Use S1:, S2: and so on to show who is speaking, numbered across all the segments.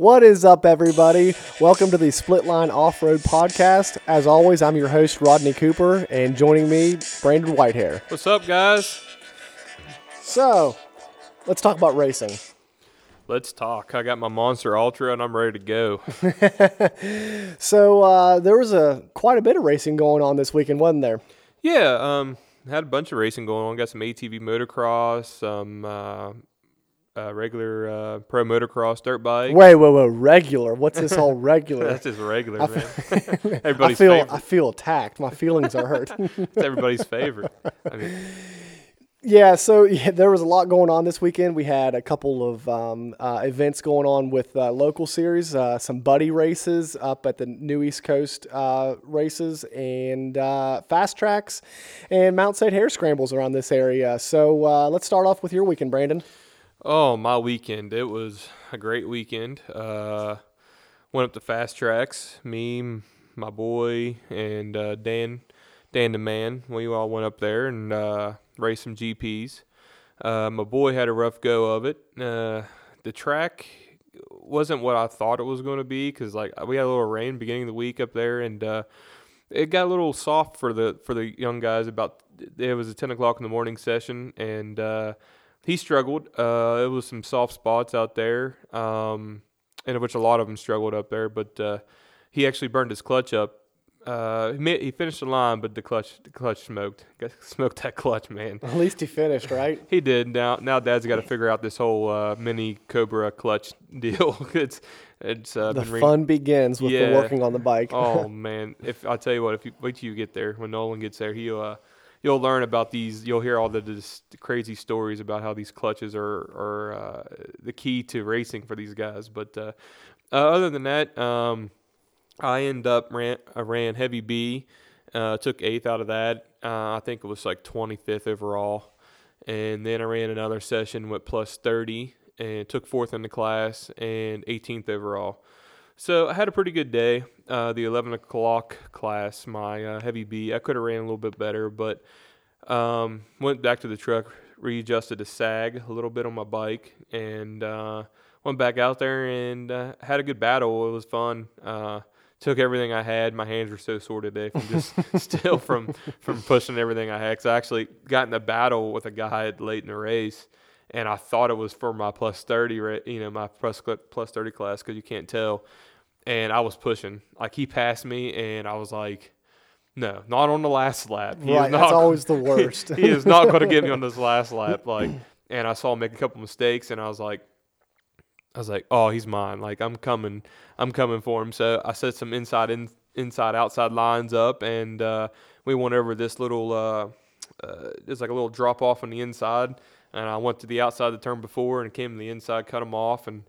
S1: What is up, everybody? Welcome to the Split Line Off Road Podcast. As always, I'm your host, Rodney Cooper, and joining me, Brandon Whitehair.
S2: What's up, guys?
S1: So, let's talk about racing.
S2: Let's talk. I got my Monster Ultra and I'm ready to go.
S1: So, uh, there was a quite a bit of racing going on this weekend, wasn't there?
S2: yeah, um, had a bunch of racing going on. Got some ATV motocross, some uh, uh, regular uh, pro motocross dirt bike.
S1: Wait, wait, wait. Regular. What's this whole regular?
S2: That's just regular,
S1: I
S2: man.
S1: I
S2: everybody's
S1: feel
S2: favorite.
S1: I feel attacked. My feelings are hurt.
S2: It's everybody's favorite. I mean,
S1: Yeah, so yeah, there was a lot going on this weekend. We had a couple of um, uh, events going on with uh, local series, uh, some buddy races up at the New East Coast uh, races, and uh, Fast Traxx, and Mount State Hare Scrambles around this area. So uh, let's start off with your weekend, Brandon.
S2: Oh, my weekend. It was a great weekend. Uh, went up to Fast Traxx. Me, my boy, and uh, Dan, Dan the man. We all went up there and uh, raced some GPs. Uh, my boy had a rough go of it. Uh, the track wasn't what I thought it was going to be because like we had a little rain beginning of the week up there, and uh, it got a little soft for the for the young guys. About it was a ten o'clock in the morning session, and he struggled. Uh, it was some soft spots out there, um, and of which a lot of them struggled up there. But uh, he actually burned his clutch up. Uh, he, he finished the line, but the clutch the clutch smoked. Got- Smoked that clutch, man.
S1: At least he finished, right?
S2: He did. Now, now Dad's got to figure out this whole uh, mini Cobra clutch deal. it's it's uh,
S1: the
S2: re-
S1: fun begins with the working on the bike.
S2: oh man, if I tell you what, if you wait till you get there, when Nolan gets there, he'll uh, you'll learn about these. You'll hear all the, this crazy stories about how these clutches are are uh, the key to racing for these guys. But uh, uh, other than that, um, I end up ran I ran heavy B, uh, took eighth out of that. Uh, I think it was like 25th overall, and then I ran another session with plus 30 and took fourth in the class and 18th overall. So I had a pretty good day. Uh, the 11 o'clock class, my uh, heavy B, I could have ran a little bit better, but um, went back to the truck, readjusted the sag a little bit on my bike, and uh, went back out there and uh, had a good battle. It was fun. Uh, took everything I had. My hands were so sore today from just still from from pushing everything I had. Cause I actually got in a battle with a guy late in the race, and I thought it was for my plus thirty, you know, my plus thirty class, because you can't tell. And I was pushing. Like he passed me, and I was like, "No, not on the last lap. He
S1: right,
S2: not
S1: that's always the worst.
S2: he is not going to get me on this last lap. Like, and I saw him make a couple mistakes, and I was like, I was like, oh, he's mine. Like, I'm coming, I'm coming for him. So I set some inside in, inside outside lines up, and uh, we went over this little, uh, uh, there's like a little drop off on the inside, and I went to the outside of the turn before and came to the inside, cut him off, and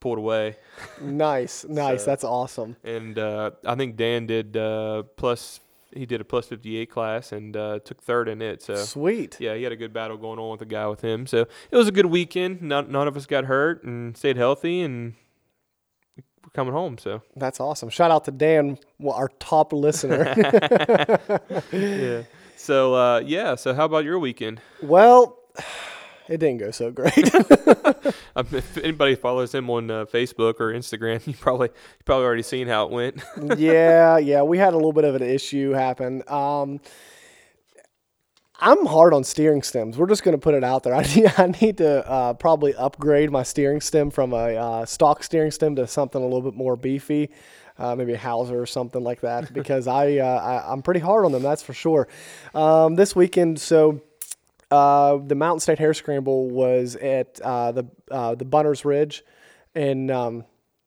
S2: pulled away.
S1: nice, nice.
S2: So-
S1: that's awesome.
S2: And uh, I think Dan did uh, plus. He did a plus 58 class and uh, took third in it. So
S1: Sweet.
S2: yeah, he had a good battle going on with the guy with him. So it was a good weekend. None, none of us got hurt and stayed healthy, and we're coming home. So
S1: That's awesome. Shout out to Dan, our top listener.
S2: yeah. So uh, yeah. So how about your weekend?
S1: well, it didn't go so great.
S2: Um, if anybody follows him on uh, Facebook or Instagram, you probably you probably already seen how it went.
S1: yeah, yeah, we had a little bit of an issue happen. Um, I'm hard on steering stems. We're just going to put it out there. I need, I need to uh, probably upgrade my steering stem from a uh, stock steering stem to something a little bit more beefy, uh, maybe a Houser or something like that, because I, uh, I I'm pretty hard on them. That's for sure. Um, this weekend, so uh, the Mountain State Hare Scramble was at uh, the uh, the Bunners Ridge, and um,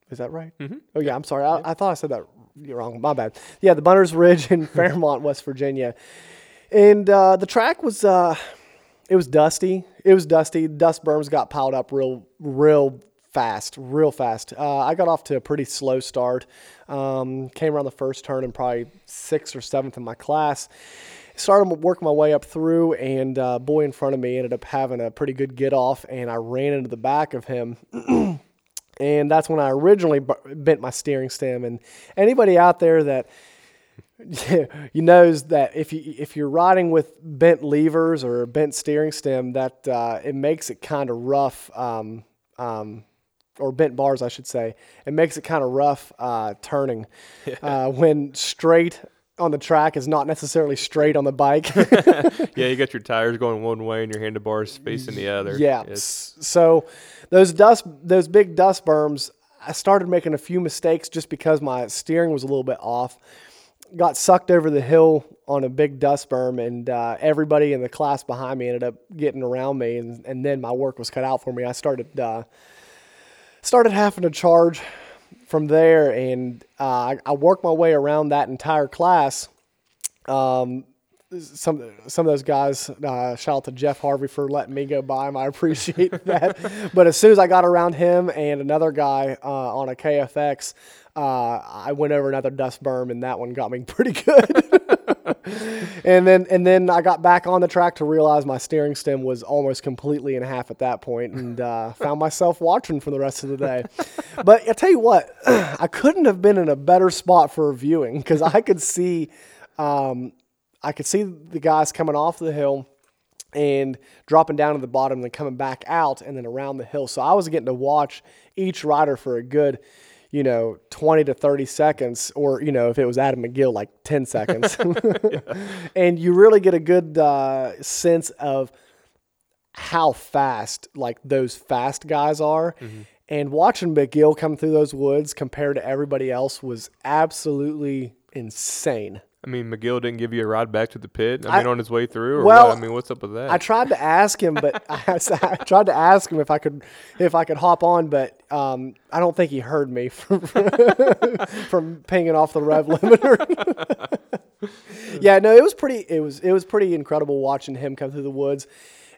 S1: is that right? Mm-hmm. Oh yeah, I'm sorry. I, I thought I said that wrong. My bad. Yeah, the Bunners Ridge in Fairmont, West Virginia, and uh, the track was uh, it was dusty. It was dusty. Dust berms got piled up real real fast, real fast. Uh, I got off to a pretty slow start. Um, came around the first turn and probably sixth or seventh in my class started working my way up through, and uh, boy in front of me ended up having a pretty good get off, and I ran into the back of him. and that's when I originally b- bent my steering stem. And anybody out there that you knows that if you if you're riding with bent levers or a bent steering stem, that uh, it makes it kind of rough. Um, um, or bent bars, I should say. It makes it kind of rough uh, turning uh, when straight on the track is not necessarily straight on the bike.
S2: Yeah, you got your tires going one way and your handlebars facing the other.
S1: Yeah.
S2: It's-
S1: So those dust, those big dust berms, I started making a few mistakes just because my steering was a little bit off. Got sucked over the hill on a big dust berm, and uh, everybody in the class behind me ended up getting around me, and, and then my work was cut out for me. I started uh, started having to charge from there, and uh, I, worked my way around that entire class um, some some of those guys. Uh, shout out to Jeff Harvey for letting me go by him. I appreciate that. But as soon as I got around him and another guy uh, on a KFX, uh, I went over another dust berm, and that one got me pretty good. and then and then I got back on the track to realize my steering stem was almost completely in half at that point, and uh, found myself watching for the rest of the day. But I tell you what, I couldn't have been in a better spot for viewing because I could see. Um, I could see the guys coming off the hill and dropping down to the bottom and then coming back out and then around the hill. So I was getting to watch each rider for a good, you know, 20 to 30 seconds, or, you know, if it was Adam McGill, like 10 seconds. and you really get a good uh, sense of how fast, like, those fast guys are. And watching McGill come through those woods compared to everybody else was absolutely insane.
S2: I mean, McGill didn't give you a ride back to the pit. I,
S1: I-
S2: mean, on his way through, or
S1: Well,
S2: what? I mean, what's up with that?
S1: I tried to ask him, but I, I tried to ask him if I could if I could hop on, but um, I don't think he heard me from from pinging off the rev limiter. yeah, no, it was pretty. It was it was pretty incredible watching him come through the woods,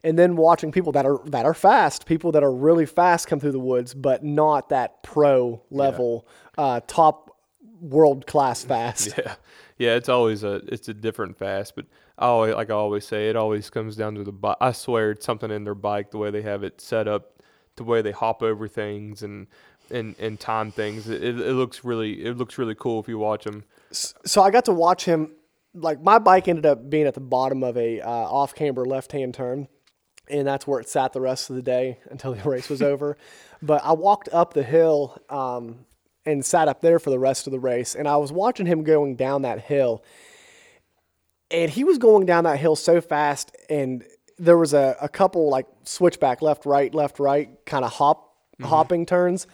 S1: and then watching people that are that are fast, people that are really fast come through the woods, but not that pro level, uh, top world class fast.
S2: yeah, yeah. It's always a it's a different fast, but I always like I always say, it always comes down to the bike. I swear, it's something in their bike, the way they have it set up, the way they hop over things and and and time things. It, it, looks really it looks really cool if you watch them.
S1: so I got to watch him. Like my bike ended up being at the bottom of a uh, off camber left hand turn, and that's where it sat the rest of the day until the race was over. But I walked up the hill um, and sat up there for the rest of the race, and I was watching him going down that hill, and he was going down that hill so fast, and there was a, a couple like switchback left right left right kind of hop mm-hmm. hopping turns.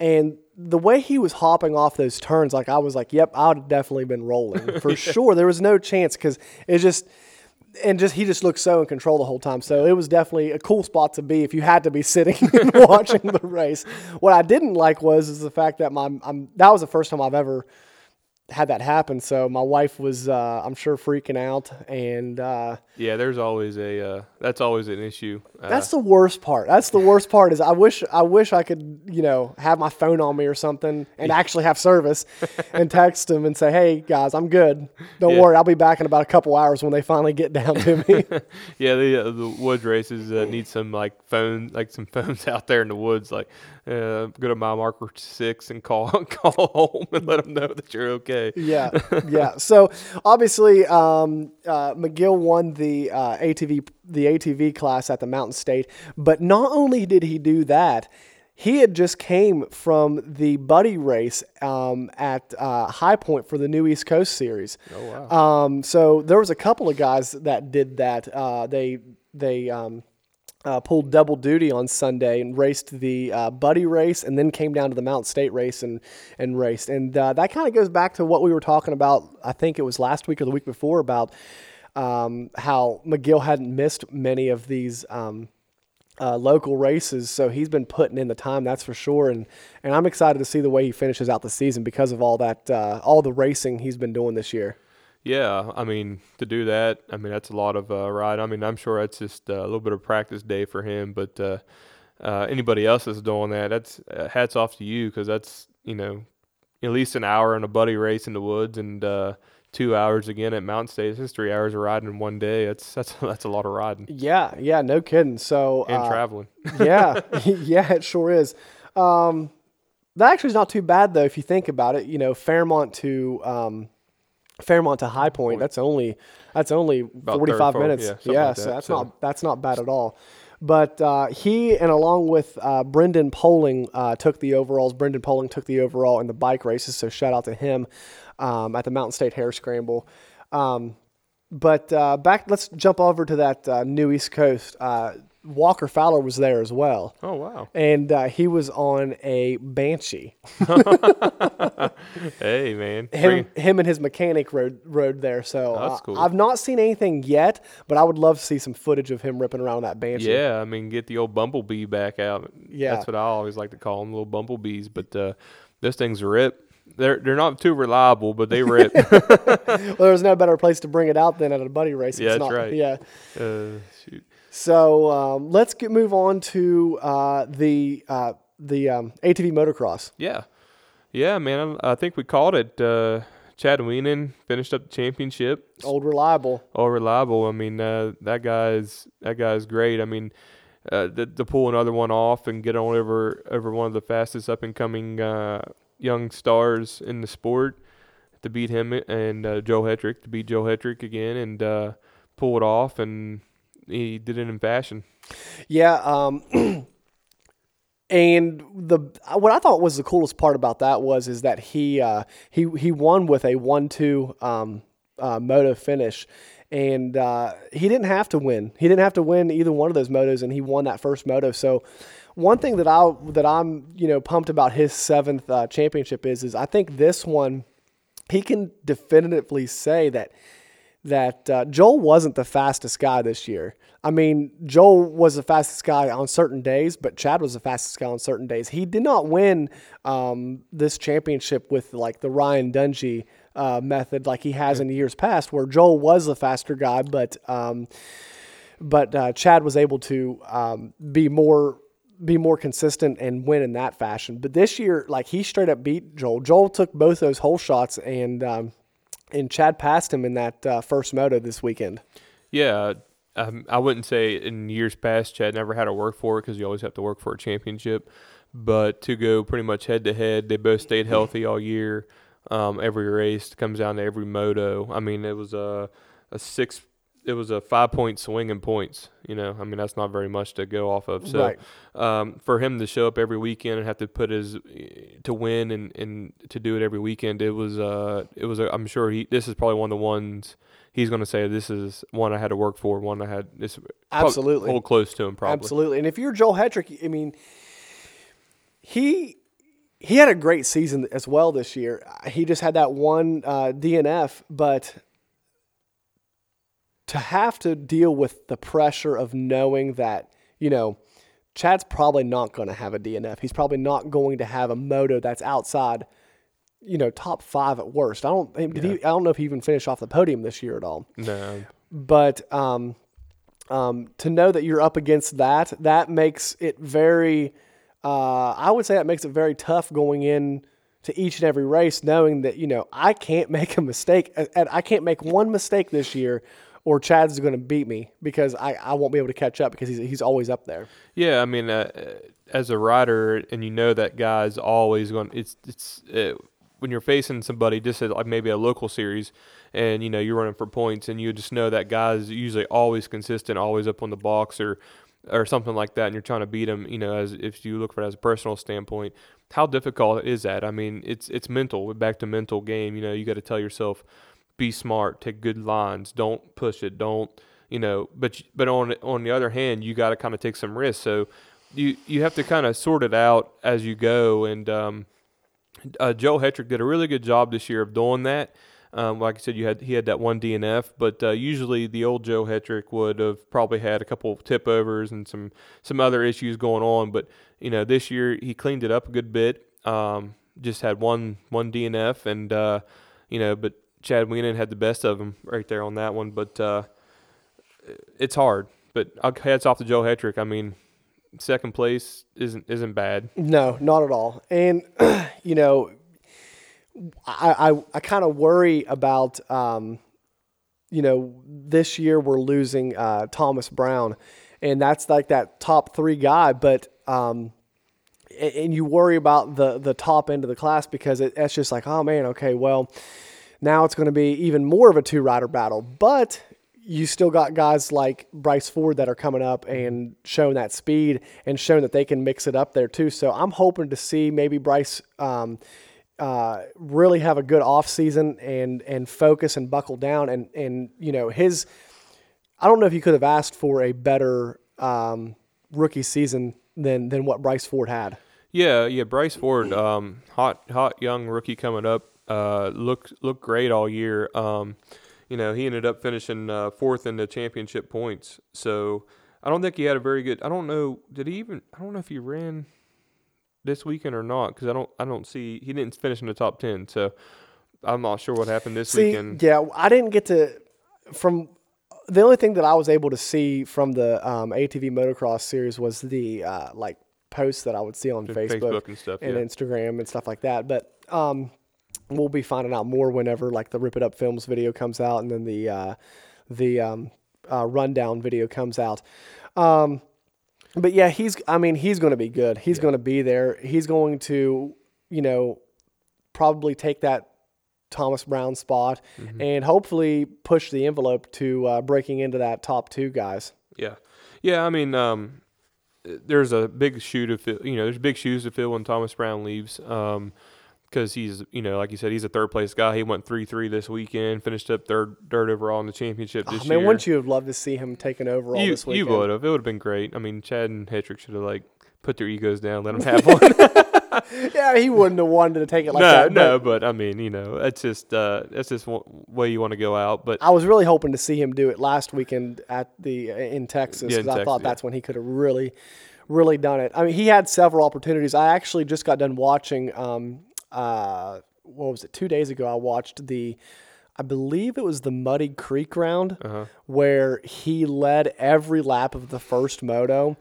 S1: And the way he was hopping off those turns like i was like yep i would have definitely been rolling for sure. There was no chance because it just and just he just looked so in control the whole time. So it was definitely a cool spot to be if you had to be sitting and watching the race. What i didn't like was is the fact that my I'm, that was the first time i've ever had that happen so my wife was uh, i'm sure freaking out and uh,
S2: Yeah, there's always a uh, that's always an issue. Uh,
S1: That's the worst part. That's the worst part is I wish I wish I could, you know, have my phone on me or something and actually have service and text them and say, "Hey guys, I'm good. Don't
S2: Yeah.
S1: worry, I'll be back in about a couple hours when they finally get down to me."
S2: yeah, the uh, the woods races uh, need some like phone like some phones out there in the woods. Like, uh, go to mile marker six and call call home and let them know that you're okay.
S1: yeah, yeah. So obviously, um, uh, McGill won the uh, ATV the ATV class at the Mountain State, but not only did he do that. He had just came from the buddy race um, at uh, High Point for the new East Coast Series.
S2: Oh wow.
S1: Um, so there was a couple of guys that did that. Uh, they they um, uh, pulled double duty on Sunday and raced the uh, buddy race, and then came down to the Mount State race and and raced. And uh, that kind of goes back to what we were talking about. I think it was last week or the week before about um, how McGill hadn't missed many of these. Um, uh, local races, so he's been putting in the time, that's for sure. And and I'm excited to see the way he finishes out the season because of all that, uh, all the racing he's been doing this year.
S2: Yeah, I mean to do that, I mean that's a lot of uh, ride. I mean I'm sure that's just uh, a little bit of practice day for him, but uh, uh, anybody else that's doing that, that's uh, hats off to you because that's you know at least an hour in a buddy race in the woods and uh, two hours again at Mountain State. It's three hours of riding in one day. That's that's that's a lot of riding
S1: Yeah, yeah, no kidding. So
S2: and
S1: uh,
S2: traveling.
S1: yeah, yeah, it sure is. Um, that actually is not too bad though if you think about it. You know, Fairmont to um, Fairmont to High Point. That's only that's only forty five
S2: 34,
S1: minutes.
S2: yeah,
S1: Yeah,
S2: like
S1: so
S2: that,
S1: that's
S2: so-
S1: not that's not bad at all. But uh, he and along with uh, Brendan Poling uh, took the overalls. Brendan Poling took the overall in the bike races, so shout out to him um, at the Mountain State Hare Scramble. Um, but uh, back, let's jump over to that uh, new East Coast. Walker Fowler was there as well.
S2: Oh wow!
S1: And uh, he was on a Banshee.
S2: hey man,
S1: him, him and his mechanic rode rode there. So
S2: oh, that's cool.
S1: I've not seen anything yet, but I would love to see some footage of him ripping around that Banshee.
S2: Yeah, I mean, get the old bumblebee back out.
S1: Yeah,
S2: that's what I always like to call them, little bumblebees. But uh, those things rip they're they're not too reliable, but they rip.
S1: well, there's no better place to bring it out than at a buddy race.
S2: Yeah,
S1: it's
S2: that's
S1: not,
S2: right.
S1: Yeah.
S2: Uh.
S1: So um, let's get move on to uh, the uh, the um, ATV motocross.
S2: Yeah, yeah, man. I, think we called it. Uh, Chad Wienen finished up the championship.
S1: Old reliable.
S2: Old reliable. I mean, uh, that guy's that guy's great. I mean, uh, to, to pull another one off and get on over over one of the fastest up and coming uh, young stars in the sport to beat him and uh, Joe Hetrick to beat Joe Hetrick again and uh, pull it off, and he did it in fashion.
S1: Yeah. Um, and the what I thought was the coolest part about that was is that he uh, he he won with a one two um, uh, moto finish. And uh, he didn't have to win. He didn't have to win either one of those motos, and he won that first moto. So, one thing that I that I'm you know pumped about his seventh uh, championship is is I think this one he can definitively say that that uh, Joel wasn't the fastest guy this year. I mean, Joel was the fastest guy on certain days, but Chad was the fastest guy on certain days. He did not win um, this championship with like the Ryan Dungey uh, method like he has in years past, where Joel was the faster guy, but um, but uh, Chad was able to um, be more be more consistent and win in that fashion. But this year, like he straight up beat Joel. Joel took both those hole shots, and um, and Chad passed him in that uh, first moto this weekend.
S2: Yeah, um, I wouldn't say in years past Chad never had to work for it because you always have to work for a championship. But to go pretty much head to head, they both stayed healthy all year. Um, every race comes down to every moto. I mean, it was a a six it was a five point swing in points. You know, I mean that's not very much to go off of. So
S1: Right.
S2: um, for him to show up every weekend and have to put his to win and, and to do it every weekend, it was uh it was a, I'm sure he this is probably one of the ones he's going to say this is one I had to work for, one I had this
S1: Absolutely.
S2: hold close to him probably.
S1: Absolutely. And if you're Joel Hetrick, I mean, he he had a great season as well this year. He just had that one uh, DNF, but to have to deal with the pressure of knowing that you know Chad's probably not going to have a DNF. He's probably not going to have a moto that's outside. You know, top five at worst. I don't. Did he, I don't know if he even finished off the podium this year at all
S2: No,
S1: but um, um, to know that you're up against that, that makes it very. Uh, I would say that makes it very tough going in to each and every race, knowing that you know I can't make a mistake, and I can't make one mistake this year, or Chad's going to beat me because I, I won't be able to catch up because he's he's always up there.
S2: Yeah, I mean, uh, as a rider, and you know that guy's always going. It's it's uh, when you're facing somebody just at like maybe a local series, and you know you're running for points, and you just know that guy's usually always consistent, always up on the box or or something like that, and you're trying to beat him. You know, as if you look for it as a personal standpoint, how difficult is that? I mean, it's it's mental. Back to mental game. You know, you got to tell yourself, be smart, take good lines, don't push it, don't you know. But but on on the other hand, you got to kind of take some risks. So you you have to kind of sort it out as you go. And um, uh, Joe Hetrick did a really good job this year of doing that. Um, like I said, you had he had that one DNF, but uh, usually the old Joe Hetrick would have probably had a couple of tip overs and some some other issues going on. But you know, this year he cleaned it up a good bit. Um, just had one one DNF, and uh, you know, but Chad Wienen had the best of them right there on that one. But uh, it's hard. But hats off to Joe Hetrick. I mean, second place isn't isn't bad.
S1: No, not at all. And you know, I I, I kind of worry about um, you know this year we're losing uh, Thomas Brown, and that's like that top three guy. But um, and you worry about the the top end of the class because it, it's just like oh man okay well now it's going to be even more of a two rider battle. But you still got guys like Bryce Ford that are coming up and showing that speed and showing that they can mix it up there too. So I'm hoping to see maybe Bryce um, uh, really have a good off season and and focus and buckle down and and you know his. I don't know if you could have asked for a better um, rookie season than than what Bryce Ford had.
S2: Yeah, yeah. Bryce Ford, um, hot, hot young rookie coming up. Uh, looked looked great all year. Um, you know, he ended up finishing uh, fourth in the championship points. So I don't think he had a very good. I don't know. Did he even? I don't know if he ran this weekend or not because I don't. I don't see. He didn't finish in the top ten. So I'm not sure what happened this
S1: See,
S2: weekend.
S1: yeah, I didn't get to from the only thing that I was able to see from the um, ATV motocross series was the uh, like posts that I would see on Facebook,
S2: Facebook and stuff,
S1: and
S2: yeah.
S1: Instagram and stuff like that. But um, we'll be finding out more whenever like the Rip It Up Films video comes out, and then the uh, the um, uh, rundown video comes out. Um, but yeah, he's. I mean, he's going to be good. He's going to be there. He's going to, you know, probably take that Thomas Brown spot
S2: Mm-hmm.
S1: and hopefully push the envelope to uh, breaking into that top two guys.
S2: Yeah, yeah. I mean, um, there's a big shoe to fill. You know, there's big shoes to fill when Thomas Brown leaves. Um, because he's, you know, like you said, he's a third place guy. He went three three this weekend, finished up third third overall in the championship this
S1: Oh, man,
S2: year.
S1: wouldn't you have loved to see him taking over all
S2: you,
S1: this
S2: you would have. It would have been great. I mean, Chad and Hetrick should have like put their egos down, let them have one.
S1: Yeah, he wouldn't have wanted to take it like
S2: no,
S1: that.
S2: no, but I mean, you know, that's just uh, that's just one way you want to go out. But
S1: I was really hoping to see him do it last weekend at the in Texas
S2: Yeah,
S1: because I
S2: Texas,
S1: thought
S2: yeah.
S1: that's when he could have really, really done it. I mean, he had several opportunities. I actually just got done watching. Um, uh, what was it? Two days ago, I watched the. I believe it was the Muddy Creek round
S2: Uh-huh.
S1: where he led every lap of the first moto.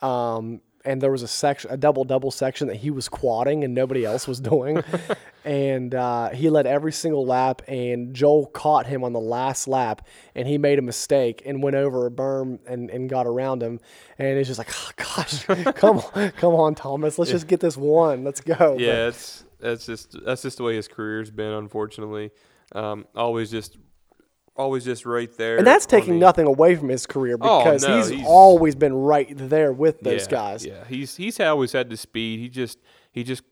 S1: Um, and there was a section, a double double section that he was quadding and nobody else was doing. and uh, he led every single lap. And Joel caught him on the last lap, and he made a mistake and went over a berm and, and got around him. And it's just like, oh, gosh, come on, come on, Thomas, let's just get this one, let's go.
S2: yeah, it's that's just that's just the way his career's been. Unfortunately, um, always just always just right there.
S1: and that's taking
S2: the-
S1: nothing away from his career
S2: Oh,
S1: because
S2: no,
S1: he's,
S2: he's-
S1: always been right there with those
S2: yeah,
S1: guys.
S2: Yeah, he's he's always had the speed. He just he just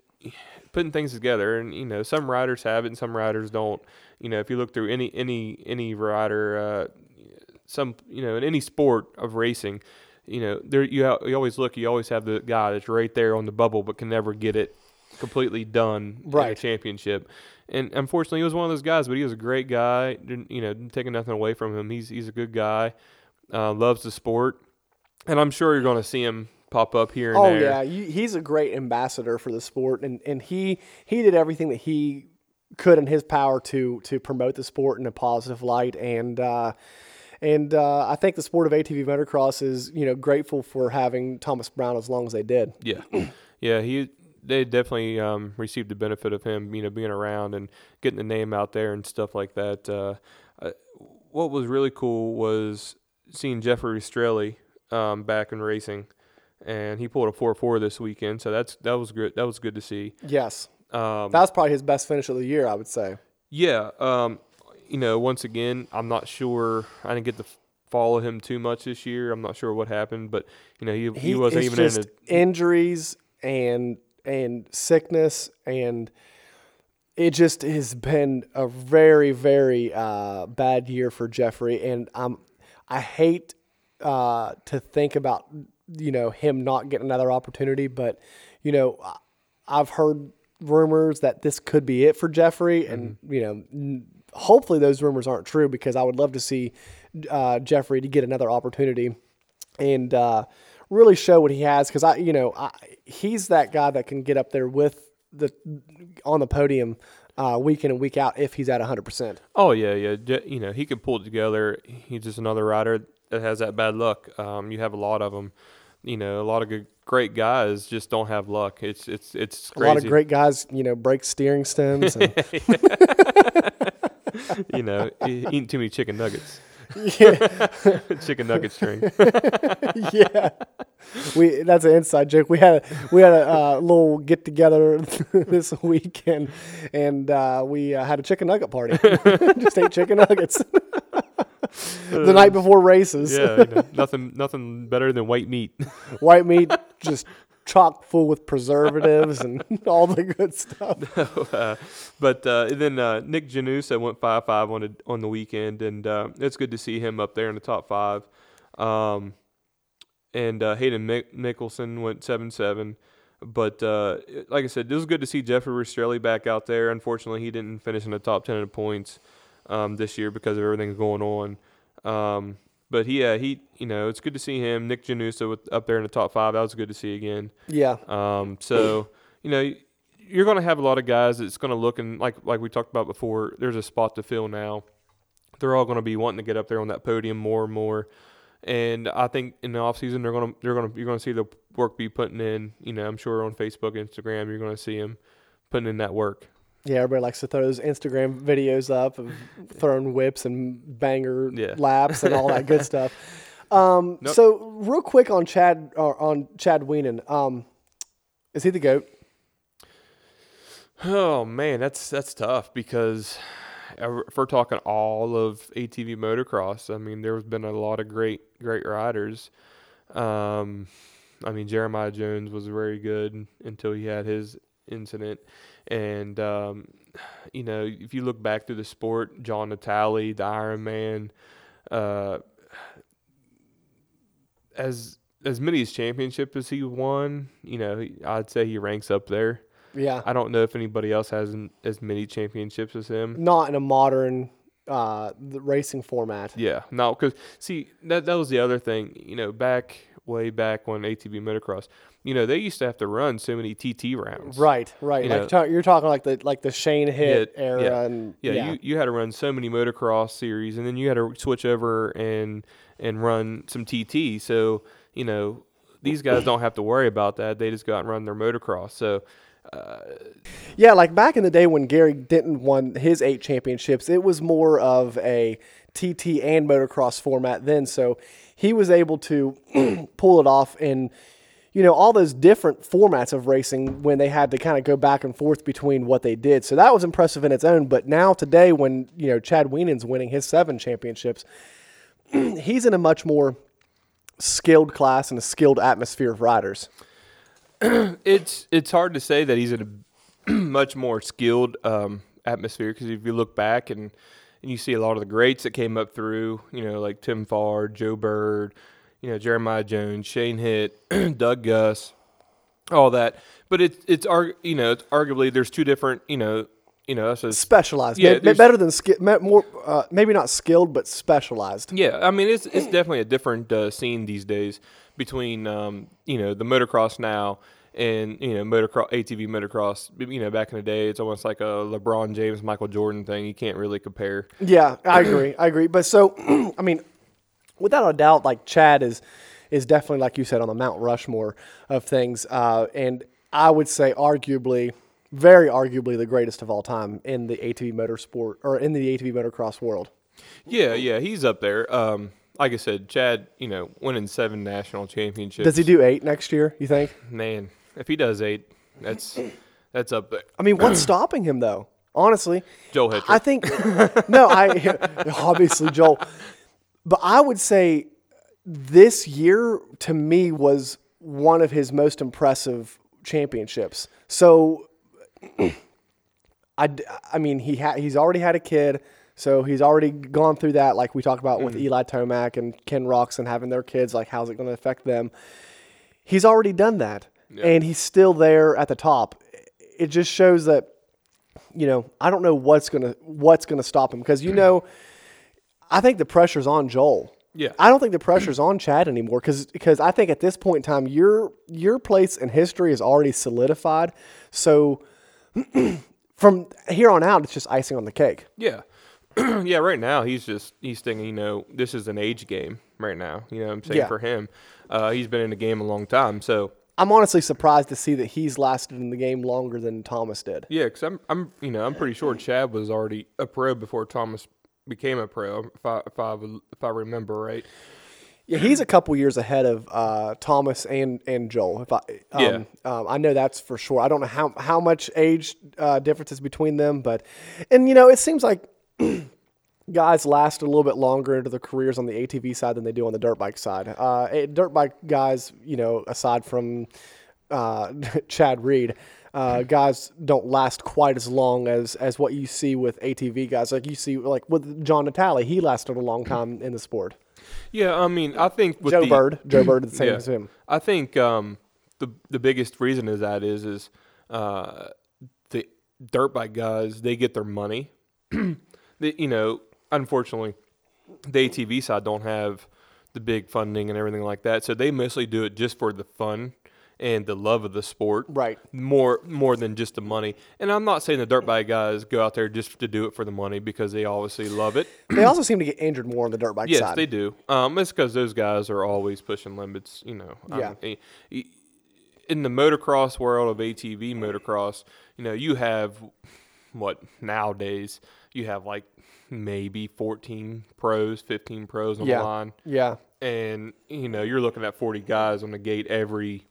S2: putting things together, and you know some riders have it, and some riders don't. You know, if you look through any any any rider, uh, some you know in any sport of racing, you know there you ha- you always look, you always have the guy that's right there on the bubble, but can never get it completely done
S1: Right.
S2: a championship. And unfortunately, he was one of those guys, but he was a great guy. Didn't, you know, taking nothing away from him. He's he's a good guy. Uh, loves the sport, and I'm sure you're going to see him pop up here and
S1: Oh
S2: there.
S1: yeah, you, he's a great ambassador for the sport, and, and he he did everything that he could in his power to to promote the sport in a positive light, and uh, and uh, I think the sport of ATV motocross is you know grateful for having Thomas Brown as long as they did.
S2: Yeah, yeah. He they definitely um, received the benefit of him, you know, being around and getting the name out there and stuff like that. Uh, uh, what was really cool was seeing Jeffrey Rastrelli um, back in racing, and he pulled a four four this weekend. So that's that was good. That was good to see.
S1: Yes,
S2: Um,
S1: that was probably his best finish of the year, I would say.
S2: Yeah. Um, you know, once again, I'm not sure. I didn't get to follow him too much this year. I'm not sure what happened, but you know, he he, wasn't even in a
S1: injuries and and sickness and it just has been a very very uh, bad year for Jeffrey and I'm I hate uh, to think about you know him not getting another opportunity but you know I've heard rumors that this could be it for Jeffrey and you know n- hopefully those rumors aren't true because I would love to see uh, Jeffrey to get another opportunity. And uh, really show what he has because I, you know, I, he's that guy that can get up there with the on the podium uh, week in and week out if he's at hundred percent.
S2: Oh yeah, yeah. You know, he can pull it together. He's just another rider that has that bad luck. Um, you have a lot of them. You know, a lot of good, great guys just don't have luck. It's it's it's
S1: A lot of great guys, you know, break steering stems. And,
S2: you know, eating too many chicken nuggets,
S1: yeah,
S2: chicken nugget string.
S1: yeah. We that's an inside joke. We had a, we had a uh, little get together this weekend, and uh, we uh, had a chicken nugget party. Just ate chicken nuggets. the night before races.
S2: yeah, you know, nothing nothing better than white meat.
S1: White meat just chock full with preservatives and all the good stuff.
S2: uh, but uh, then uh, Nick Janusa went five five on a, on the weekend, and uh, it's good to see him up there in the top five. Um, and uh, Hayden Mik- Nicholson went seven seven. But uh, like I said, it was good to see Jeffrey Rastrelli back out there. Unfortunately, he didn't finish in the top ten of points um, this year because of everything going on. Um, but he, uh, he, you know, it's good to see him. Nick Janusa with up there in the top five. That was good to see again.
S1: Yeah.
S2: Um, so you know, you're going to have a lot of guys that's going to look and like like we talked about before. There's a spot to fill now. They're all going to be wanting to get up there on that podium more and more. And I think in the off season they're going to they're going to you're going to see the work be putting in. You know, I'm sure on Facebook, Instagram, you're going to see them putting in that work.
S1: Yeah, everybody likes to throw those Instagram videos up of throwing whips and banger
S2: Yeah.
S1: laps and all that good stuff. Um,
S2: Nope.
S1: So, real quick on Chad or on Chad Wienen, um, is he the goat?
S2: Oh man, that's that's tough because if we're talking all of ATV motocross, I mean, there's been a lot of great great riders. Um, I mean, Jeremiah Jones was very good until he had his incident, and um, you know, if you look back through the sport, John Natale, the Iron Man, uh, as as many as championship as he won, you know, I'd say he ranks up there.
S1: Yeah,
S2: I don't know if anybody else has as many championships as him.
S1: not in a modern uh, the racing format.
S2: Yeah, no, because see that that was the other thing. You know, back way back when ATV motocross, you know, they used to have to run so many TT rounds.
S1: Right, right.
S2: You
S1: like
S2: know,
S1: you're talking like the like the Shane hit,
S2: Hit,
S1: era,
S2: yeah.
S1: and
S2: Yeah, You, you had to run so many motocross series, and then you had to switch over and and run some TT. So you know, these guys don't have to worry about that. They just go out and run their motocross. So uh,
S1: Yeah, like back in the day when Gary Denton won his eight championships, it was more of a TT and motocross format then. So he was able to pull it off in, you know, all those different formats of racing when they had to kind of go back and forth between what they did. So that was impressive in its own. But now today, when, you know, Chad Wienen's winning his seven championships, he's in a much more skilled class and a skilled atmosphere of riders.
S2: it's it's hard to say that he's in a much more skilled um, atmosphere because if you look back and and you see a lot of the greats that came up through, you know, like Tim Farr, Joe Bird, you know, Jeremiah Jones, Shane Hitt, Doug Gust, all that. But it's it's arg- you know, it's arguably there's two different, you know, you know, that's a
S1: Specialized,
S2: Yeah,
S1: better than ski- more, uh, maybe not skilled, but specialized.
S2: Yeah, I mean it's it's definitely a different uh, scene these days between um, you know the motocross now and you know motocross ATV motocross. You know back in the day, it's almost like a LeBron James, Michael Jordan thing. You can't really compare.
S1: Yeah, I agree. I agree. But so, I mean, without a doubt, like Chad is is definitely like you said on the Mount Rushmore of things, uh, and I would say arguably, very arguably, the greatest of all time in the ATV motorsport or in the ATV motocross world.
S2: Yeah, yeah, he's up there. Um, like I said, Chad, you know, winning seven national championships.
S1: Does he do eight next year? You think?
S2: Man, if he does eight, that's that's up there.
S1: I mean, what's stopping him though? Honestly,
S2: Joel Hitcher.
S1: I think no, I obviously Joel, but I would say this year to me was one of his most impressive championships. So, I, I mean he ha- he's already had a kid, so he's already gone through that. Like we talked about with mm-hmm. Eli Tomac and Ken Roczen having their kids. Like how's it going to affect them? He's already done that, and he's still there at the top. It just shows that you know, I don't know what's gonna what's gonna stop him because you know, I think the pressure's on Joel.
S2: Yeah.
S1: I don't think the pressure's on Chad anymore because because I think at this point in time your your place in history is already solidified. So from here on out, it's just icing on the cake.
S2: Yeah. yeah, right now he's just he's thinking, you know, this is an age game right now. You know what I'm saying
S1: Yeah.
S2: for him. Uh, he's been in the game a long time. So
S1: I'm honestly surprised to see that he's lasted in the game longer than Thomas did.
S2: yeah, cuz I'm I'm you know, I'm pretty sure Chad was already a pro before Thomas became a pro if I if I, if I remember right.
S1: Yeah, he's a couple years ahead of uh, Thomas and, and Joel. If I um,
S2: Yeah.
S1: um, I know that's for sure. I don't know how how much age uh, difference is between them, but and you know it seems like guys last a little bit longer into their careers on the ATV side than they do on the dirt bike side. Uh, dirt bike guys, you know, aside from uh, Chad Reed, uh, guys don't last quite as long as as what you see with ATV guys. Like you see, like with John Natale, he lasted a long time in the sport.
S2: Yeah, I mean, I think with
S1: Joe
S2: the,
S1: Bird, Joe Bird, the same
S2: Yeah.
S1: as him.
S2: I think um, the the biggest reason is that is is uh, the dirt bike guys they get their money. they, you know, unfortunately, the ATV side don't have the big funding and everything like that, so they mostly do it just for the fun and the love of the sport,
S1: Right.
S2: more more than just the money. And I'm not saying the dirt bike guys go out there just to do it for the money because they obviously love it.
S1: They also seem to get injured more on the dirt bike
S2: Yes,
S1: side.
S2: they do. Um, it's because those guys are always pushing limits. You know.
S1: Yeah.
S2: in the motocross world of ATV motocross, you know, you have what nowadays you have like maybe 14 pros, 15 pros on
S1: Yeah.
S2: the line,
S1: yeah,
S2: and you know you're looking at 40 guys on the gate every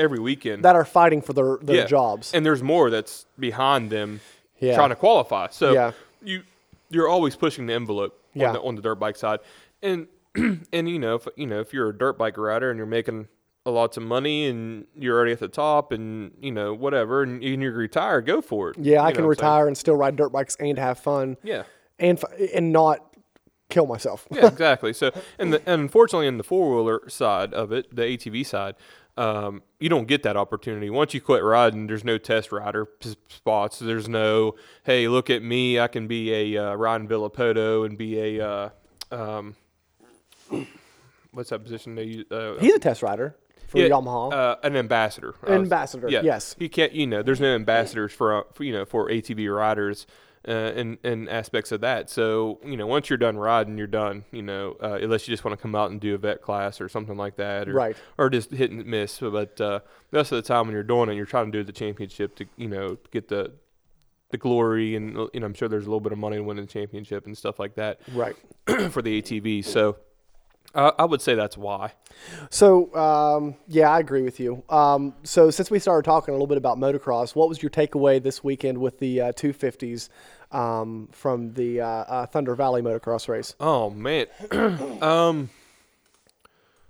S2: every weekend.
S1: that are fighting for their their
S2: Yeah.
S1: jobs.
S2: and there's more that's behind them
S1: Yeah.
S2: trying to qualify. So
S1: Yeah.
S2: you you're always pushing the envelope
S1: Yeah.
S2: on the on the dirt bike side, and and you know if you know if you're a dirt bike rider and you're making a lots of money and you're already at the top and you know whatever and, and you're retired, go for it.
S1: yeah, I
S2: You
S1: can
S2: I'm saying?
S1: retire and still ride dirt bikes and have fun
S2: Yeah.
S1: and and not kill myself.
S2: Yeah, exactly. So, and, the, and unfortunately, in the four wheeler side of it, the ATV side, um, you don't get that opportunity. Once you quit riding, there's no test rider p- spots. There's no, hey, look at me, I can be a uh, riding Villopoto and be a, uh, um, what's that position they use? Uh,
S1: He's a test rider for
S2: yeah,
S1: Yamaha.
S2: uh, an ambassador. Was-
S1: Ambassador,
S2: yeah.
S1: yes.
S2: You can't, you know, there's no ambassadors for, uh, for you know, for ATV riders. Uh, and, and aspects of that. So, you know, once you're done riding, you're done, you know, uh, unless you just want to come out and do a vet class or something like that. Or,
S1: Right.
S2: Or just hit and miss. But uh, most of the time when you're doing it, you're trying to do the championship to, you know, get the the glory. And, you know, I'm sure there's a little bit of money in winning the championship and stuff like that
S1: right.
S2: for the ATV. So I I would say that's why.
S1: So um, yeah, I agree with you. Um, so since we started talking a little bit about motocross, what was your takeaway this weekend with the uh, 250s um, from the uh, uh, Thunder Valley motocross race?
S2: Oh man, um,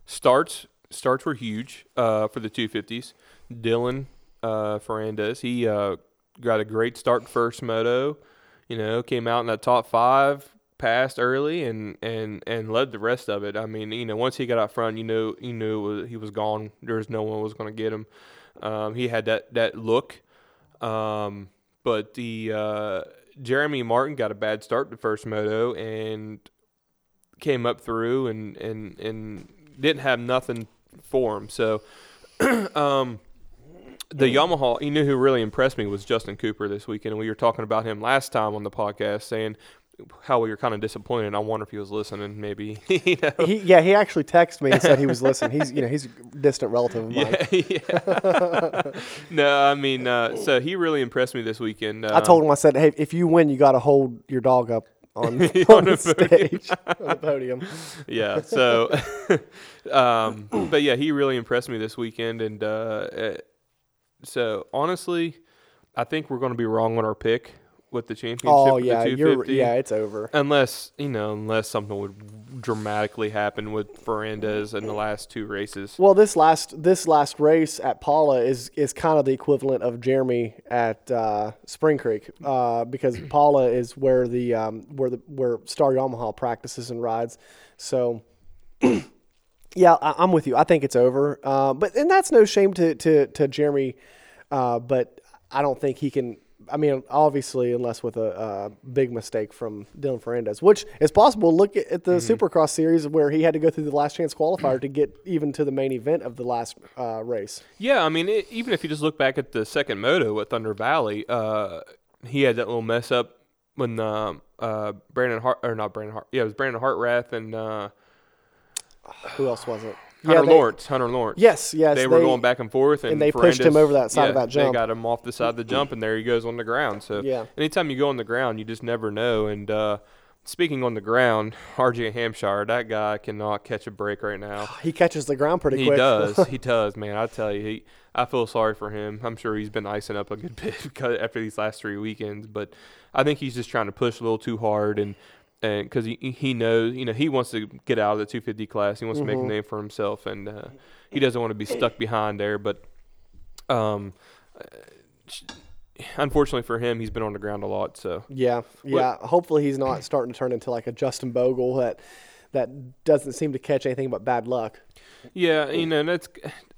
S2: starts starts were huge uh, for the 250s. Dylan uh, Ferrandis, he uh, got a great start first moto. You know, came out in that top five, passed early, and and and led the rest of it. I mean, you know, once he got out front, you know, you knew it was, he was gone. There was no one was going to get him. Um, he had that that look. Um, but the uh, Jeremy Martin got a bad start to first moto and came up through and and and didn't have nothing for him. So, um, the Yamaha, you knew who really impressed me was Justin Cooper this weekend. We were talking about him last time on the podcast, saying how we were kind of disappointed. I wonder if he was listening. Maybe you know.
S1: He, yeah, he actually texted me and said he was listening. He's you know he's a distant relative of mine.
S2: Yeah, yeah. no, I mean, uh, so he really impressed me this weekend.
S1: I told him I said, hey, if you win, you got to hold your dog up on, on, the stage on the podium.
S2: yeah. So, um, but yeah, he really impressed me this weekend, and uh, uh, so honestly, I think we're going to be wrong on our pick with the championship.
S1: Oh yeah, you're yeah, it's over.
S2: Unless you know, unless something would dramatically happen with Ferrandis in the last two races.
S1: Well, this last this last race at Pala is is kind of the equivalent of Jeremy at uh, Spring Creek uh, because Pala is where the um, where the where Star Yamaha practices and rides. So, yeah, I, I'm with you. I think it's over. Uh, but and that's no shame to to to Jeremy, uh, but I don't think he can. I mean, obviously, unless with a, uh big mistake from Dylan Ferrandis, which is possible. Look at, at the Supercross series where he had to go through the last chance qualifier to get even to the main event of the last uh, race.
S2: Yeah, I mean, it, even if you just look back at the second moto at Thunder Valley, uh, he had that little mess up when um, uh, Brandon Hart or not Brandon Hart, yeah, it was Brandon Hartranft and uh,
S1: Who else was it?
S2: Hunter
S1: they-
S2: Lawrence. Hunter Lawrence.
S1: Yes, yes.
S2: they, were going back and forth, and,
S1: they pushed him over that side of
S2: yeah,
S1: that jump.
S2: They got him off the side of the jump, and there he goes on the ground. So
S1: Yeah.
S2: anytime you go on the ground, you just never know. And uh, speaking on the ground, RJ Hampshire, that guy cannot catch a break right now.
S1: He catches the ground pretty
S2: He
S1: quick.
S2: He does. he does, man. I tell you, he. I feel sorry for him. I'm sure he's been icing up a good bit after these last three weekends, but I think he's just trying to push a little too hard. And and because he he knows you know he wants to get out of the 250 class. He wants to make a
S1: Mhm.
S2: name for himself, and uh, he doesn't want to be stuck behind there. But um, uh, unfortunately for him, he's been on the ground a lot. So
S1: Yeah, yeah. Hopefully he's not starting to turn into like a Justin Bogle that that doesn't seem to catch anything but bad luck.
S2: yeah, you know and that's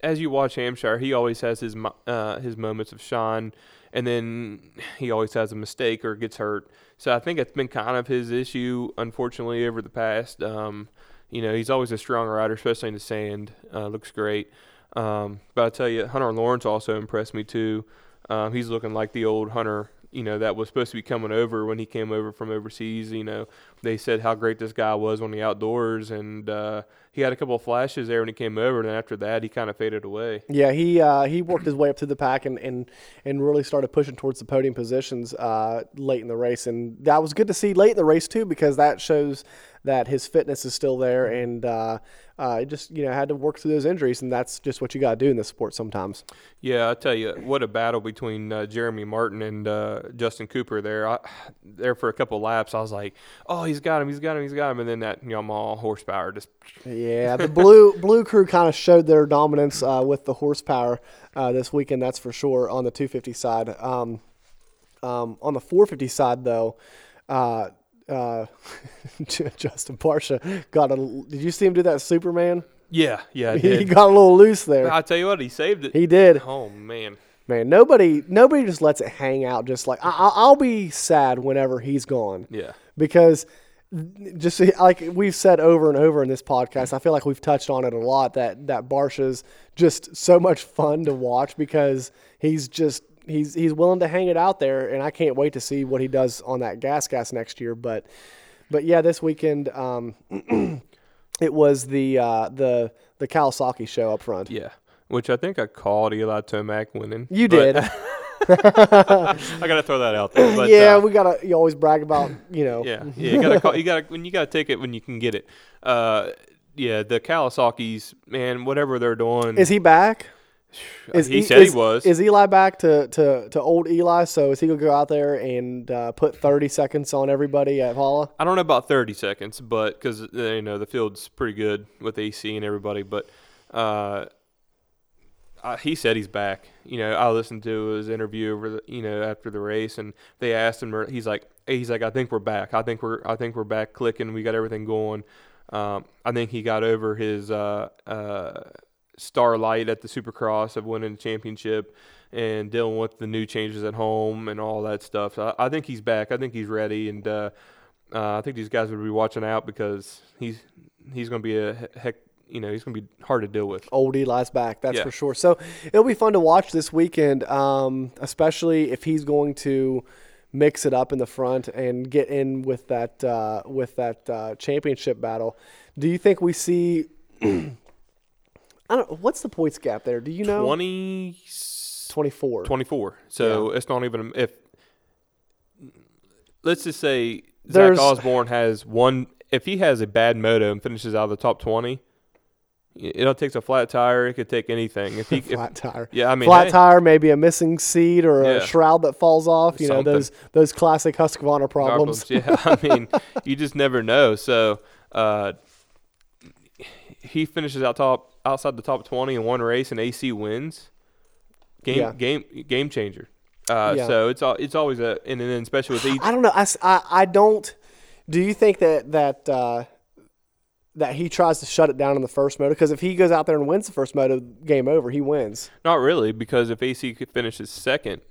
S2: as you watch Hampshire, he always has his uh, his moments of shine, and then he always has a mistake or gets hurt. So I think it's been kind of his issue, unfortunately, over the past. Um, you know, he's always a strong rider, especially in the sand. Uh, looks great. Um, but I tell you, Hunter Lawrence also impressed me too. Um, he's looking like the old Hunter, you know, that was supposed to be coming over when he came over from overseas. You know, they said how great this guy was on the outdoors, and uh, he had a couple of flashes there when he came over, and after that, he kind of faded away.
S1: Yeah, he uh, he worked his way up through the pack and, and, and really started pushing towards the podium positions uh, late in the race, and that was good to see late in the race too because that shows that his fitness is still there, and uh, uh, just you know had to work through those injuries, and that's just what you got to do in this sport sometimes.
S2: Yeah, I tell you, what a battle between uh, Jeremy Martin and uh, Justin Cooper there. I, there for a couple laps, I was like, "Oh, he's got him, he's got him, he's got him," and then that Yamaha horsepower just
S1: Yeah, the blue blue crew kind of showed their dominance uh, with the horsepower uh, this weekend. That's for sure on the 250 side. Um, um, on the 450 side, though, uh, uh, Justin Barcia got a. Did you see him do that Superman?
S2: yeah, yeah,
S1: He got a little loose there.
S2: I tell you what, he saved it.
S1: He did.
S2: Oh man,
S1: Man, nobody nobody just lets it hang out. Just like I, I- I'll be sad whenever he's gone.
S2: yeah,
S1: because just like we've said over and over in this podcast, I feel like we've touched on it a lot that that Barcia's just so much fun to watch because he's just he's he's willing to hang it out there, and I can't wait to see what he does on that gas gas next year. But but yeah, this weekend um, it was the uh, the the Kawasaki show up front.
S2: yeah. Which I think I called Eli Tomac winning.
S1: You did.
S2: I gotta throw that out there. But,
S1: yeah,
S2: uh,
S1: we gotta. You always brag about you know.
S2: Yeah, yeah. You gotta call. You gotta when you gotta take it when you can get it. Uh, yeah, the Kawasaki's man, whatever they're doing.
S1: Is he back? Is
S2: he said
S1: is-
S2: he was.
S1: Is Eli back to, to, to old Eli? So is he gonna go out there and uh, put thirty seconds on everybody at Pala?
S2: I don't know about 30 seconds, but because you know the field's pretty good with AC and everybody, but uh, He said he's back. You know, I listened to his interview over the, you know after the race, and they asked him. He's like, he's like, I think we're back. I think we're, I think we're back clicking. We got everything going. Um, I think he got over his uh, uh, starlight at the Supercross of winning the championship and dealing with the new changes at home and all that stuff. So I, I think he's back. I think he's ready, and uh, uh, I think these guys would be watching out because he's he's going to be a he- heck. You know, he's going to be hard to deal with.
S1: Old Eli's back, that's
S2: Yeah.
S1: for sure. So it'll be fun to watch this weekend, um, especially if he's going to mix it up in the front and get in with that uh, with that uh, championship battle. Do you think we see? I don't. What's the points gap there? Do you know?
S2: 20,
S1: 24.
S2: 24. So it's not even if. Let's just say
S1: There's-
S2: Zach Osborne has one. If he has a bad moto and finishes out of the top 20, it it takes a flat tire. It could take anything. If he, if,
S1: Flat tire.
S2: yeah, I mean,
S1: flat
S2: hey,
S1: tire, maybe a missing seat or a
S2: Yeah.
S1: shroud that falls off. You know those those classic Husqvarna problems.
S2: Yeah, I mean, you just never know. So uh, he finishes out top outside the top twenty in one race, and AC wins. Game
S1: Yeah.
S2: game game changer. Uh,
S1: Yeah.
S2: So it's it's always a and then especially with each.
S1: I don't know. I I don't. Do you think that that uh, that he tries to shut it down in the first moto? Because if he goes out there and wins the first moto, game over. He wins.
S2: Not really, because if AC finishes second,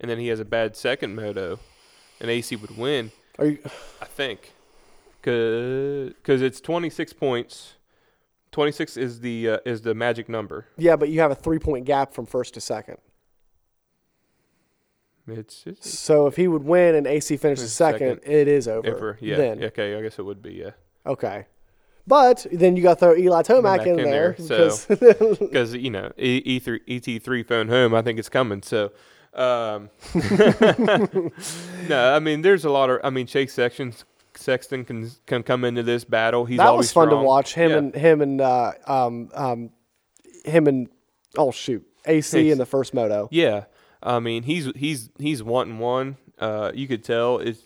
S2: and then he has a bad second moto, and AC would win.
S1: Are you?
S2: I think, because it's twenty six points. Twenty six is the uh, is the magic number.
S1: Yeah, but you have a three point gap from first to second.
S2: It's, it's
S1: So if he would win and AC finishes second,
S2: Second.
S1: it is over.
S2: Ever, yeah.
S1: Then
S2: Okay, I guess it would be, yeah.
S1: okay. But then you got to throw Eli Tomac in,
S2: in
S1: there,
S2: there, so-
S1: because
S2: you know, E E three ET three phone home. I think it's coming. So, um, no, I mean, there's a lot of. I mean, Chase Sexton Sexton can can come into this battle. He's
S1: that
S2: always
S1: was fun
S2: strong.
S1: to watch him
S2: Yeah.
S1: and him and uh, um, um, him and oh shoot AC in the first moto.
S2: Yeah, I mean, he's he's he's wanting one. Uh, you could tell it's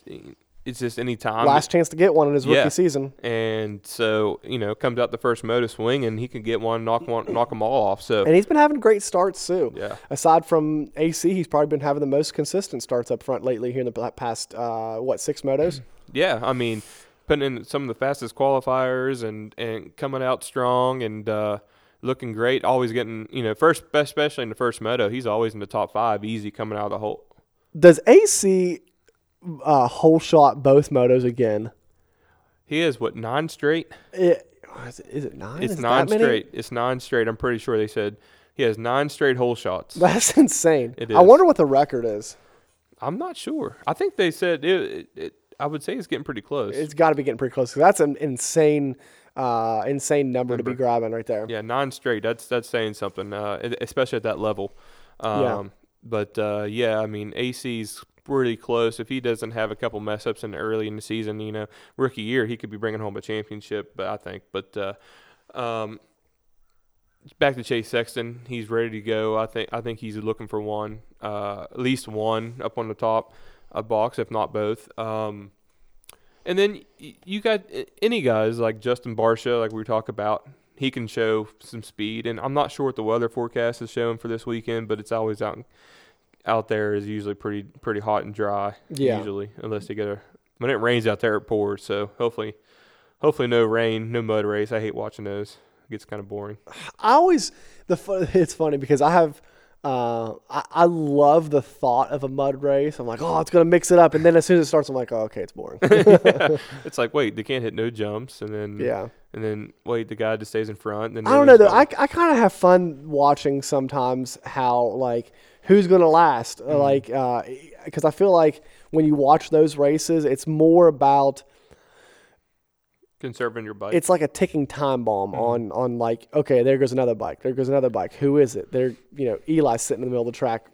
S2: it's just any time.
S1: Last chance to get one in his rookie
S2: Yeah.
S1: season.
S2: and so you know comes out the first moto swing and he can get one, knock one, knock them all off. So
S1: And he's been having great starts too.
S2: yeah,
S1: Aside from AC, he's probably been having the most consistent starts up front lately here in the past uh, what six motos.
S2: yeah. I mean, putting in some of the fastest qualifiers and and coming out strong and. uh Looking great, always getting you know first, especially in the first moto, he's always in the top five, easy coming out of the hole.
S1: Does AC uh, whole shot both motos again?
S2: He has what nine straight?
S1: It, is, it, is it nine?
S2: It's
S1: is
S2: nine straight. It's nine straight. I'm pretty sure they said he has nine straight hole shots.
S1: That's insane.
S2: It
S1: I wonder what the record is.
S2: I'm not sure. I think they said it. it, I would say it's getting pretty close.
S1: It's got to be getting pretty close. that's an insane, uh, insane number, to be grabbing right there.
S2: yeah, nine straight. That's that's saying something, uh, especially at that level. Um,
S1: Yeah.
S2: But uh, yeah, I mean AC's pretty close. If he doesn't have a couple mess ups in early in the season, you know, rookie year, he could be bringing home a championship. But I think, but uh, um, back to Chase Sexton, he's ready to go. I think I think he's looking for one, uh, at least one up on the top a box, if not both. Um, and then you got any guys like Justin Barcia, like we talk about. He can show some speed, and I'm not sure what the weather forecast is showing for this weekend, but it's always out out there is usually pretty pretty hot and dry.
S1: Yeah.
S2: Usually, unless they get a when it rains out there, it pours. So hopefully, hopefully no rain, no mud race. I hate watching those. It gets kind of boring.
S1: I always the fu- it's funny because I have uh, I, I love the thought of a mud race. I'm like, oh, it's gonna mix it up, and then as soon as it starts, I'm like, oh, okay, it's boring.
S2: It's like wait, they can't hit no jumps, and then
S1: yeah,
S2: and then wait, the guy just stays in front. And then
S1: I don't know though. I, I kind of have fun watching sometimes how like who's gonna last,
S2: Mm-hmm.
S1: uh like because I feel like when you watch those races, it's more about
S2: conserving your bike.
S1: it's like a ticking time bomb
S2: Mm-hmm.
S1: on on like okay there goes another bike there goes another bike who is it there you know Eli's sitting in the middle of the track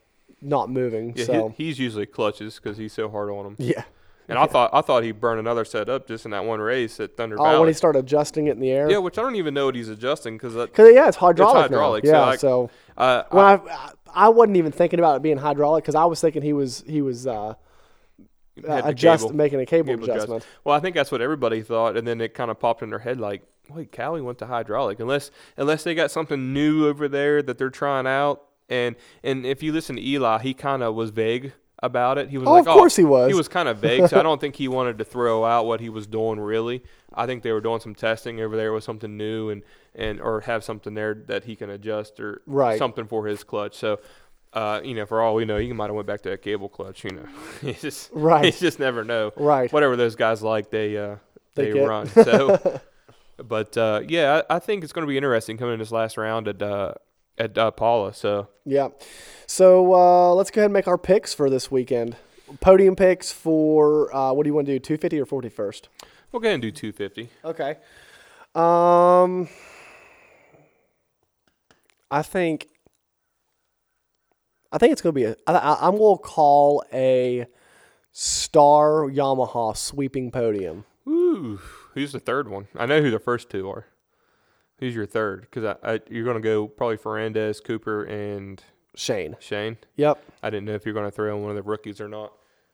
S1: not moving
S2: yeah,
S1: so
S2: he, he's usually clutches because he's so hard on him.
S1: yeah
S2: And I thought I thought he'd burn another set up just in that one race at Thunder
S1: oh when he started adjusting it in the air
S2: yeah, which I don't even know what he's adjusting because
S1: because yeah it's hydraulic,
S2: hydraulic,
S1: now.
S2: so
S1: yeah
S2: I-
S1: so
S2: uh,
S1: when
S2: I,
S1: I, I wasn't even thinking about it being hydraulic because I was thinking he was he was uh, uh, adjust
S2: cable.
S1: making a cable,
S2: Cable adjust.
S1: adjustment
S2: Well, I think that's what everybody thought, and then it kind of popped in their head like, wait, Cali went to hydraulic, unless unless they got something new over there that they're trying out. And and if you listen to Eli, he kind of was vague about it. He was
S1: Oh,
S2: like,
S1: of course he was.
S2: He was kind of vague, so I don't think he wanted to throw out what he was doing really. I think they were doing some testing over there with something new and and or have something there that he can adjust or
S1: Right.
S2: something for his clutch. So. Uh, you know, for all we know, he might have went back to a cable clutch. You know, just
S1: Right.
S2: Just never know
S1: right
S2: whatever those guys like, they uh,
S1: They
S2: they, run. So, but uh, yeah, I, I think it's going to be interesting coming in this last round at uh, at uh, Pala. So
S1: yeah so uh, let's go ahead and make our picks for this weekend podium picks for uh, what do you want to do 250 or forty first?
S2: we'll go ahead and do 250.
S1: Okay. Um, I think. I think it's gonna be a. I, I, I'm gonna call a star Yamaha sweeping podium.
S2: Ooh, who's the third one? I know who the first two are. Who's your third? Because I, I, you're going to go probably Ferrandis, Cooper, and
S1: Shane.
S2: Shane.
S1: Yep.
S2: I didn't know if you're going to throw in one of the rookies or not,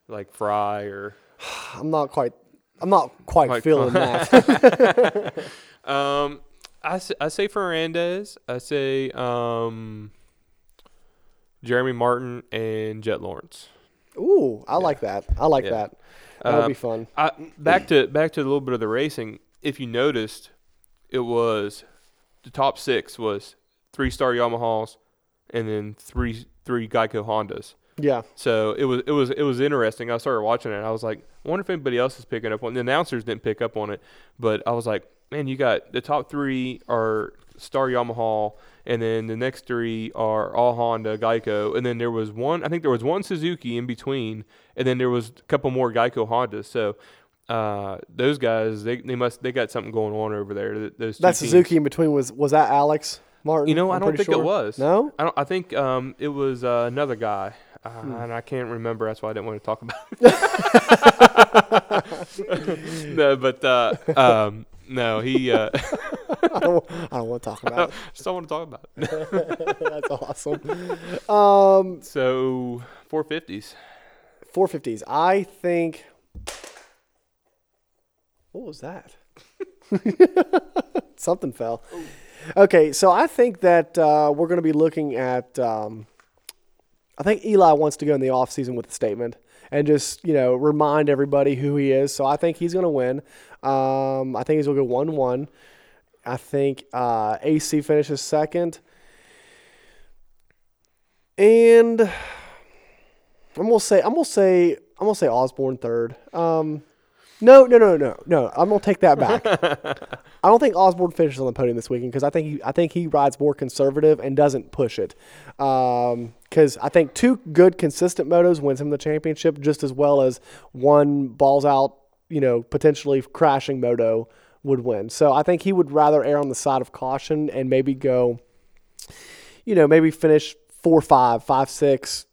S2: like Fry or.
S1: I'm not quite. I'm not quite
S2: Quite
S1: feeling that.
S2: Um, I, I say Ferrandis. I say um, Jeremy Martin and Jett Lawrence.
S1: Ooh, I like that. I like
S2: Yeah.
S1: that. That'll
S2: Um,
S1: be fun.
S2: I, back to back to a little bit of the racing. If you noticed, it was the top six was three star Yamahas, and then three three Geico Hondas.
S1: Yeah.
S2: So it was it was it was interesting. I started watching it. I was like, I wonder if anybody else is picking up on. The announcers didn't pick up on it, but I was like, man, you got the top three are Star Yamaha, and then the next three are all Honda, Geico, and then there was one. I think there was one Suzuki in between, and then there was a couple more Geico Hondas. So. Uh, those guys, they, they must they got something going on over there. Those two
S1: That
S2: teams.
S1: Suzuki in between was was that Alex Martin?
S2: You know, I
S1: I'm
S2: don't think
S1: sure.
S2: it was.
S1: No.
S2: I don't. I think um, it was uh, another guy, uh,
S1: Hmm.
S2: and I can't remember. That's why I didn't want to talk about. it. no, but uh, um, no, he. Uh,
S1: I don't, I don't want to talk about
S2: just don't want to talk about it.
S1: it. That's awesome. Um,
S2: So four fifties.
S1: 450s. I think What was that? Something fell. Okay, so I think that uh, we're going to be looking at. Um, I think Eli wants to go in the offseason with a statement and just you know remind everybody who he is. So I think he's going to win. Um, I think he's going to go one one. I think uh, AC finishes second, and I'm gonna say I'm gonna say I'm gonna say Osborne third. Um, no, no, no, no, no. I'm gonna take that back. I don't think Osborne finishes on the podium this weekend because I think he, I think he rides more conservative and doesn't push it. Um, because I think two good consistent motos wins him the championship just as well as one balls out, you know, potentially crashing moto would win. So I think he would rather err on the side of caution and maybe go, you know, maybe finish four, five, five, six,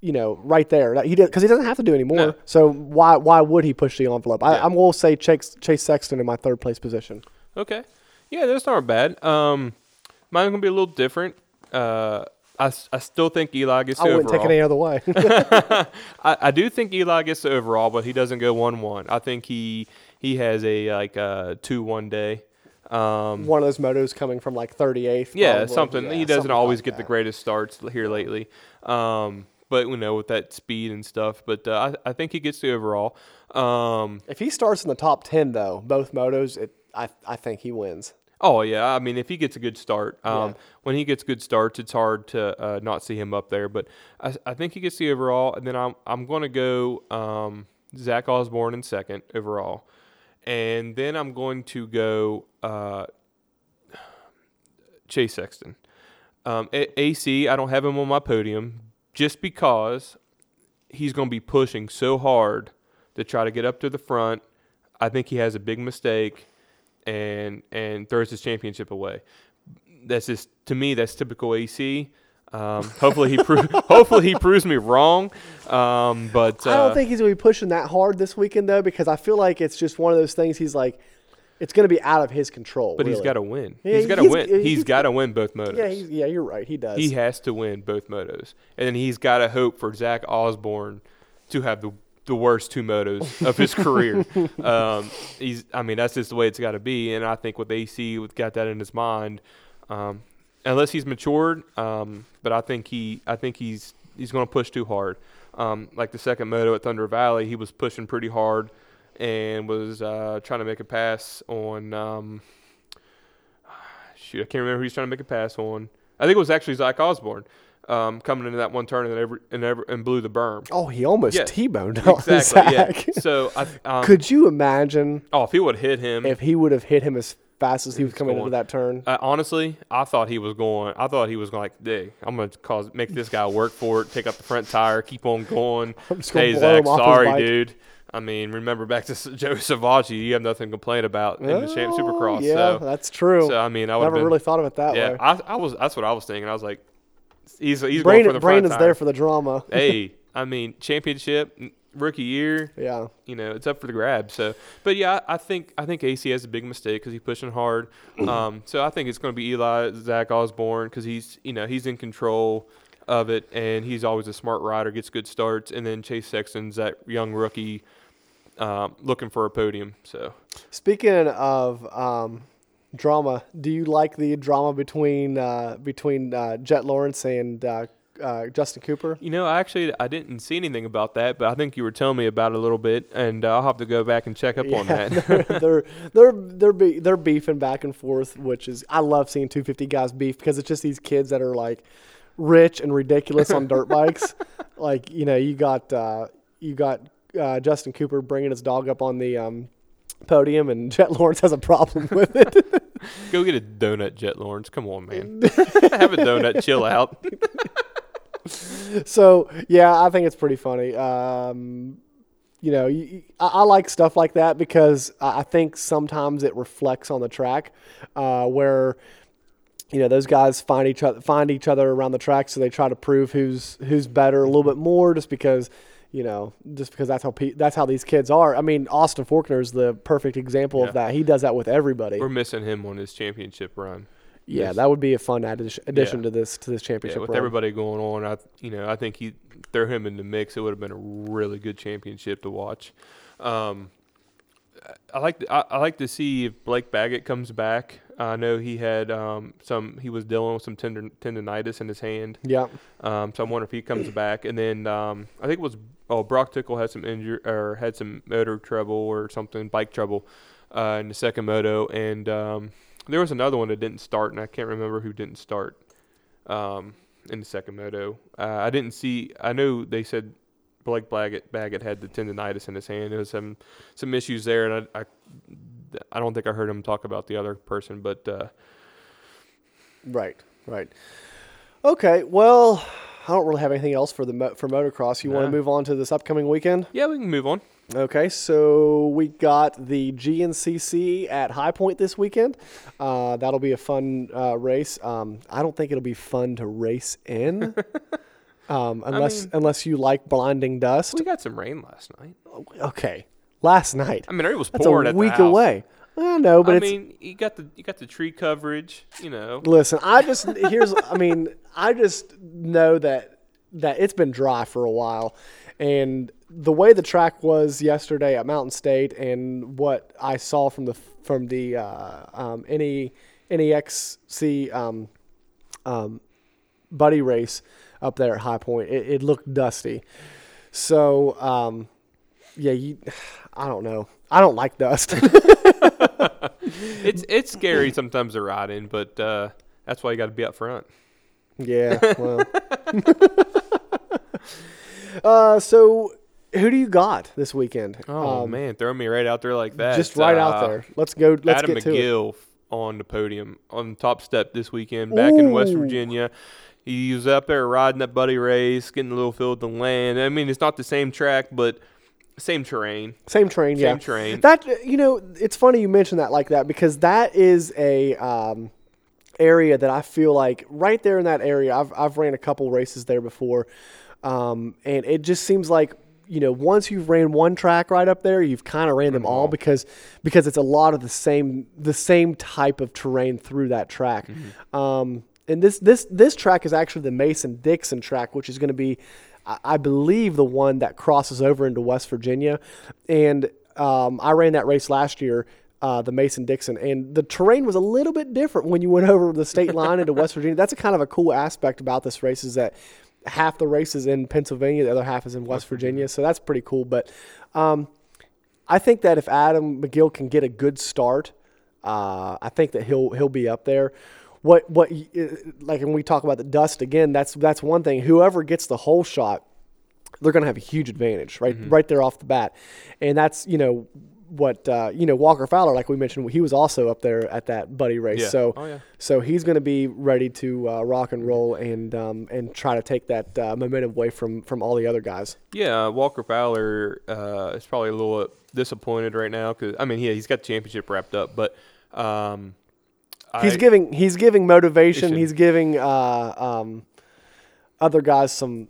S1: you know, right there. He did because he doesn't have to do anymore.
S2: No.
S1: So why why would he push the envelope? I,
S2: Yeah.
S1: I'm to say Chase, Chase Sexton in my third place position.
S2: Okay. Yeah, that's not bad. Um, mine's gonna be a little different. Uh, I, I still think Eli gets
S1: I wouldn't take
S2: overall.
S1: it any other way.
S2: I, I do think Eli gets the overall, but he doesn't go one one. I think he he has a like uh two one day. Um,
S1: One of those motos coming from like 38th.
S2: yeah,
S1: probably.
S2: something.
S1: Yeah,
S2: he doesn't always
S1: like
S2: get the greatest starts here lately. Um, but you know with that speed and stuff. But uh, I, I think he gets the overall. Um,
S1: If he starts in the top 10, though, both motos, it, I, I think he wins.
S2: Oh yeah, I mean if he gets a good start, um,
S1: Yeah.
S2: when he gets good starts, it's hard to uh, not see him up there. But I, I think he gets the overall, and then I'm I'm going to go um, Zach Osborne in second overall, and then I'm going to go uh, Chase Sexton. Um, AC, I don't have him on my podium just because he's going to be pushing so hard to try to get up to the front. I think he has a big mistake and and throws his championship away. That's just to me. That's typical AC. Um, hopefully he pro- hopefully he proves me wrong. Um, but uh,
S1: I don't think he's going to be pushing that hard this weekend, though, because I feel like it's just one of those things he's like, it's going to be out of his control.
S2: But he's got to win.
S1: Yeah,
S2: he's got to win.
S1: he's
S2: he's got to win both motos.
S1: Yeah, he's, yeah, you're right. He does.
S2: he has to win both motos, and then he's got to hope for Zach Osborne to have the the worst two motos of his career. Um, he's, I mean, that's just the way it's got to be, and I think with AC, with got that in his mind, um, unless he's matured. Um, but I think he, I think he's he's going to push too hard. Um, like the second moto at Thunder Valley, he was pushing pretty hard and was uh, trying to make a pass on. Um, shoot, I can't remember who he's trying to make a pass on. I think it was actually Zach Osborne um, coming into that one turn and every, and, every, and blew the berm.
S1: oh, he almost T-boned
S2: Exactly.
S1: Zach.
S2: Yeah. So I, um,
S1: Could you imagine
S2: oh, if he would have hit him,
S1: if he would have hit him as fast as he was coming into that turn?
S2: Uh, honestly, I thought he was going. I thought he was going like, "Dig, I'm going to cause make this guy work for it. Take out the front tire, keep on going."
S1: I'm just
S2: Hey Zach,
S1: him off his
S2: sorry, dude. I mean, remember back to Joe Savatgy, you have nothing to complain about in the champ Supercross.
S1: Yeah,
S2: so,
S1: that's true.
S2: so I mean, I would
S1: Never
S2: been,
S1: really thought of it that
S2: yeah.
S1: way.
S2: I, I was. That's what I was thinking. I was like, he's he's
S1: Brain,
S2: going for the
S1: brain is there for the drama.
S2: hey, I mean, championship, rookie year,
S1: Yeah.
S2: you know, it's up for the grab. So, but yeah, I I think I think AC has a big mistake because he's pushing hard. Um, so I think it's going to be Eli Zach Osborne because he's you know he's in control of it and he's always a smart rider, gets good starts, and then Chase Sexton's that young rookie um, looking for a podium. So
S1: Speaking of um, drama, do you like the drama between uh, between uh, Jett Lawrence and uh, uh, Justin Cooper?
S2: you know, I actually I didn't see anything about that, but I think you were telling me about it a little bit, and uh, I'll have to go back and check up on that.
S1: they're they're they're they're, be, they're beefing back and forth, which is I love seeing 250 guys beef because it's just these kids that are like rich and ridiculous on dirt bikes. Like you know, you got uh, you got uh, Justin Cooper bringing his dog up on the um, podium, and Jett Lawrence has a problem with it.
S2: Go get a donut, Jett Lawrence. Come on, man. Have a donut. Chill out.
S1: so yeah, I think it's pretty funny. Um, you know, you, I, I like stuff like that because I I think sometimes it reflects on the track, uh, where you know those guys find each other find each other around the track, so they try to prove who's who's better a little bit more, just because. You know, just because that's how pe- that's how these kids are. I mean, Austin Forkner is the perfect example
S2: Yeah.
S1: of that. He does that with everybody.
S2: We're missing him on his championship run.
S1: yeah,
S2: Yes.
S1: that would be a fun addition, addition
S2: Yeah.
S1: to this to this championship.
S2: Yeah, with
S1: run.
S2: everybody going on, I you know I think he throw him in the mix. It would have been a really good championship to watch. Um, I like to, I, I like to see if Blake Baggett comes back. I know he had um, some. He was dealing with some tendon, tendonitis in his hand.
S1: Yeah.
S2: Um, so I wonder if he comes back. And then um, I think it was oh Broc Tickle had some injury or had some motor trouble or something, bike trouble uh, in the second moto. And um, there was another one that didn't start, and I can't remember who didn't start um, in the second moto. Uh, I didn't see. I know they said Blake Baggett, Baggett had the tendonitis in his hand. There was some some issues there, and I, I I don't think I heard him talk about the other person, but uh,
S1: Right. Right. Okay. Well, I don't really have anything else for the mo- for motocross. You want to move on to this upcoming weekend?
S2: yeah, we can move on.
S1: Okay, so we got the GNCC at High Point this weekend. Uh, that'll be a fun uh, race. Um, I don't think it'll be fun to race in, um, unless
S2: mean-
S1: unless you like blinding dust.
S2: We got some rain last night.
S1: Okay, last night.
S2: I mean, it was
S1: That's
S2: pouring
S1: a
S2: at the
S1: week
S2: house.
S1: away. I know, but
S2: I mean, you got the you got the tree coverage. You know,
S1: listen. I just here's. I mean, I just know that that it's been dry for a while, and the way the track was yesterday at Mountain State, and what I saw from the from the uh, um, NE NEXC um, um, buddy race up there at High Point, it, it looked dusty. So um, yeah, you. I don't know. I don't like dust.
S2: it's it's scary sometimes to ride in, but uh, that's why you got to be up front.
S1: Yeah. Well. uh, so who do you got this weekend?
S2: Oh
S1: Um,
S2: man, throw me right out there like that.
S1: just right out
S2: Uh,
S1: there. Let's go. Let's
S2: Adam
S1: get to it.
S2: McGill on the podium on top step this weekend back in West Virginia. He was up there riding that buddy race, getting a little feel of the land. I mean, it's not the same track, but same terrain.
S1: Same yeah.
S2: Same train.
S1: That you know, it's funny you mention that like that because that is a um, area that I feel like right there in that area. I've I've ran a couple races there before, um, and it just seems like you know once you've ran one track right up there, you've kind of ran them all because because it's a lot of the same the same type of terrain through that track. Um, and this this this track is actually the Mason Dixon track, which is going to be, I believe, the one that crosses over into West Virginia. And um, I ran that race last year, uh, the Mason Dixon, and the terrain was a little bit different when you went over the state line into West Virginia. That's a kind of a cool aspect about this race is that half the race is in Pennsylvania, the other half is in West Virginia. So that's pretty cool. But um, I think that if Adam McGill can get a good start, uh, I think that he'll he'll be up there. What what uh, like when we talk about the dust again, that's that's one thing. Whoever gets the whole shot, they're going to have a huge advantage right right there off the bat, and that's you know what uh, you know Walker Fowler, like we mentioned, he was also up there at that buddy race.
S2: Yeah.
S1: So
S2: Oh, yeah.
S1: so he's going to be ready to uh, rock and roll and um, and try to take that uh, momentum away from from all the other guys.
S2: Yeah, uh, Walker Fowler uh, is probably a little disappointed right now because I mean, yeah, he's got the championship wrapped up, but um,
S1: He's
S2: I-
S1: giving he's giving motivation. He's giving uh, um, other guys some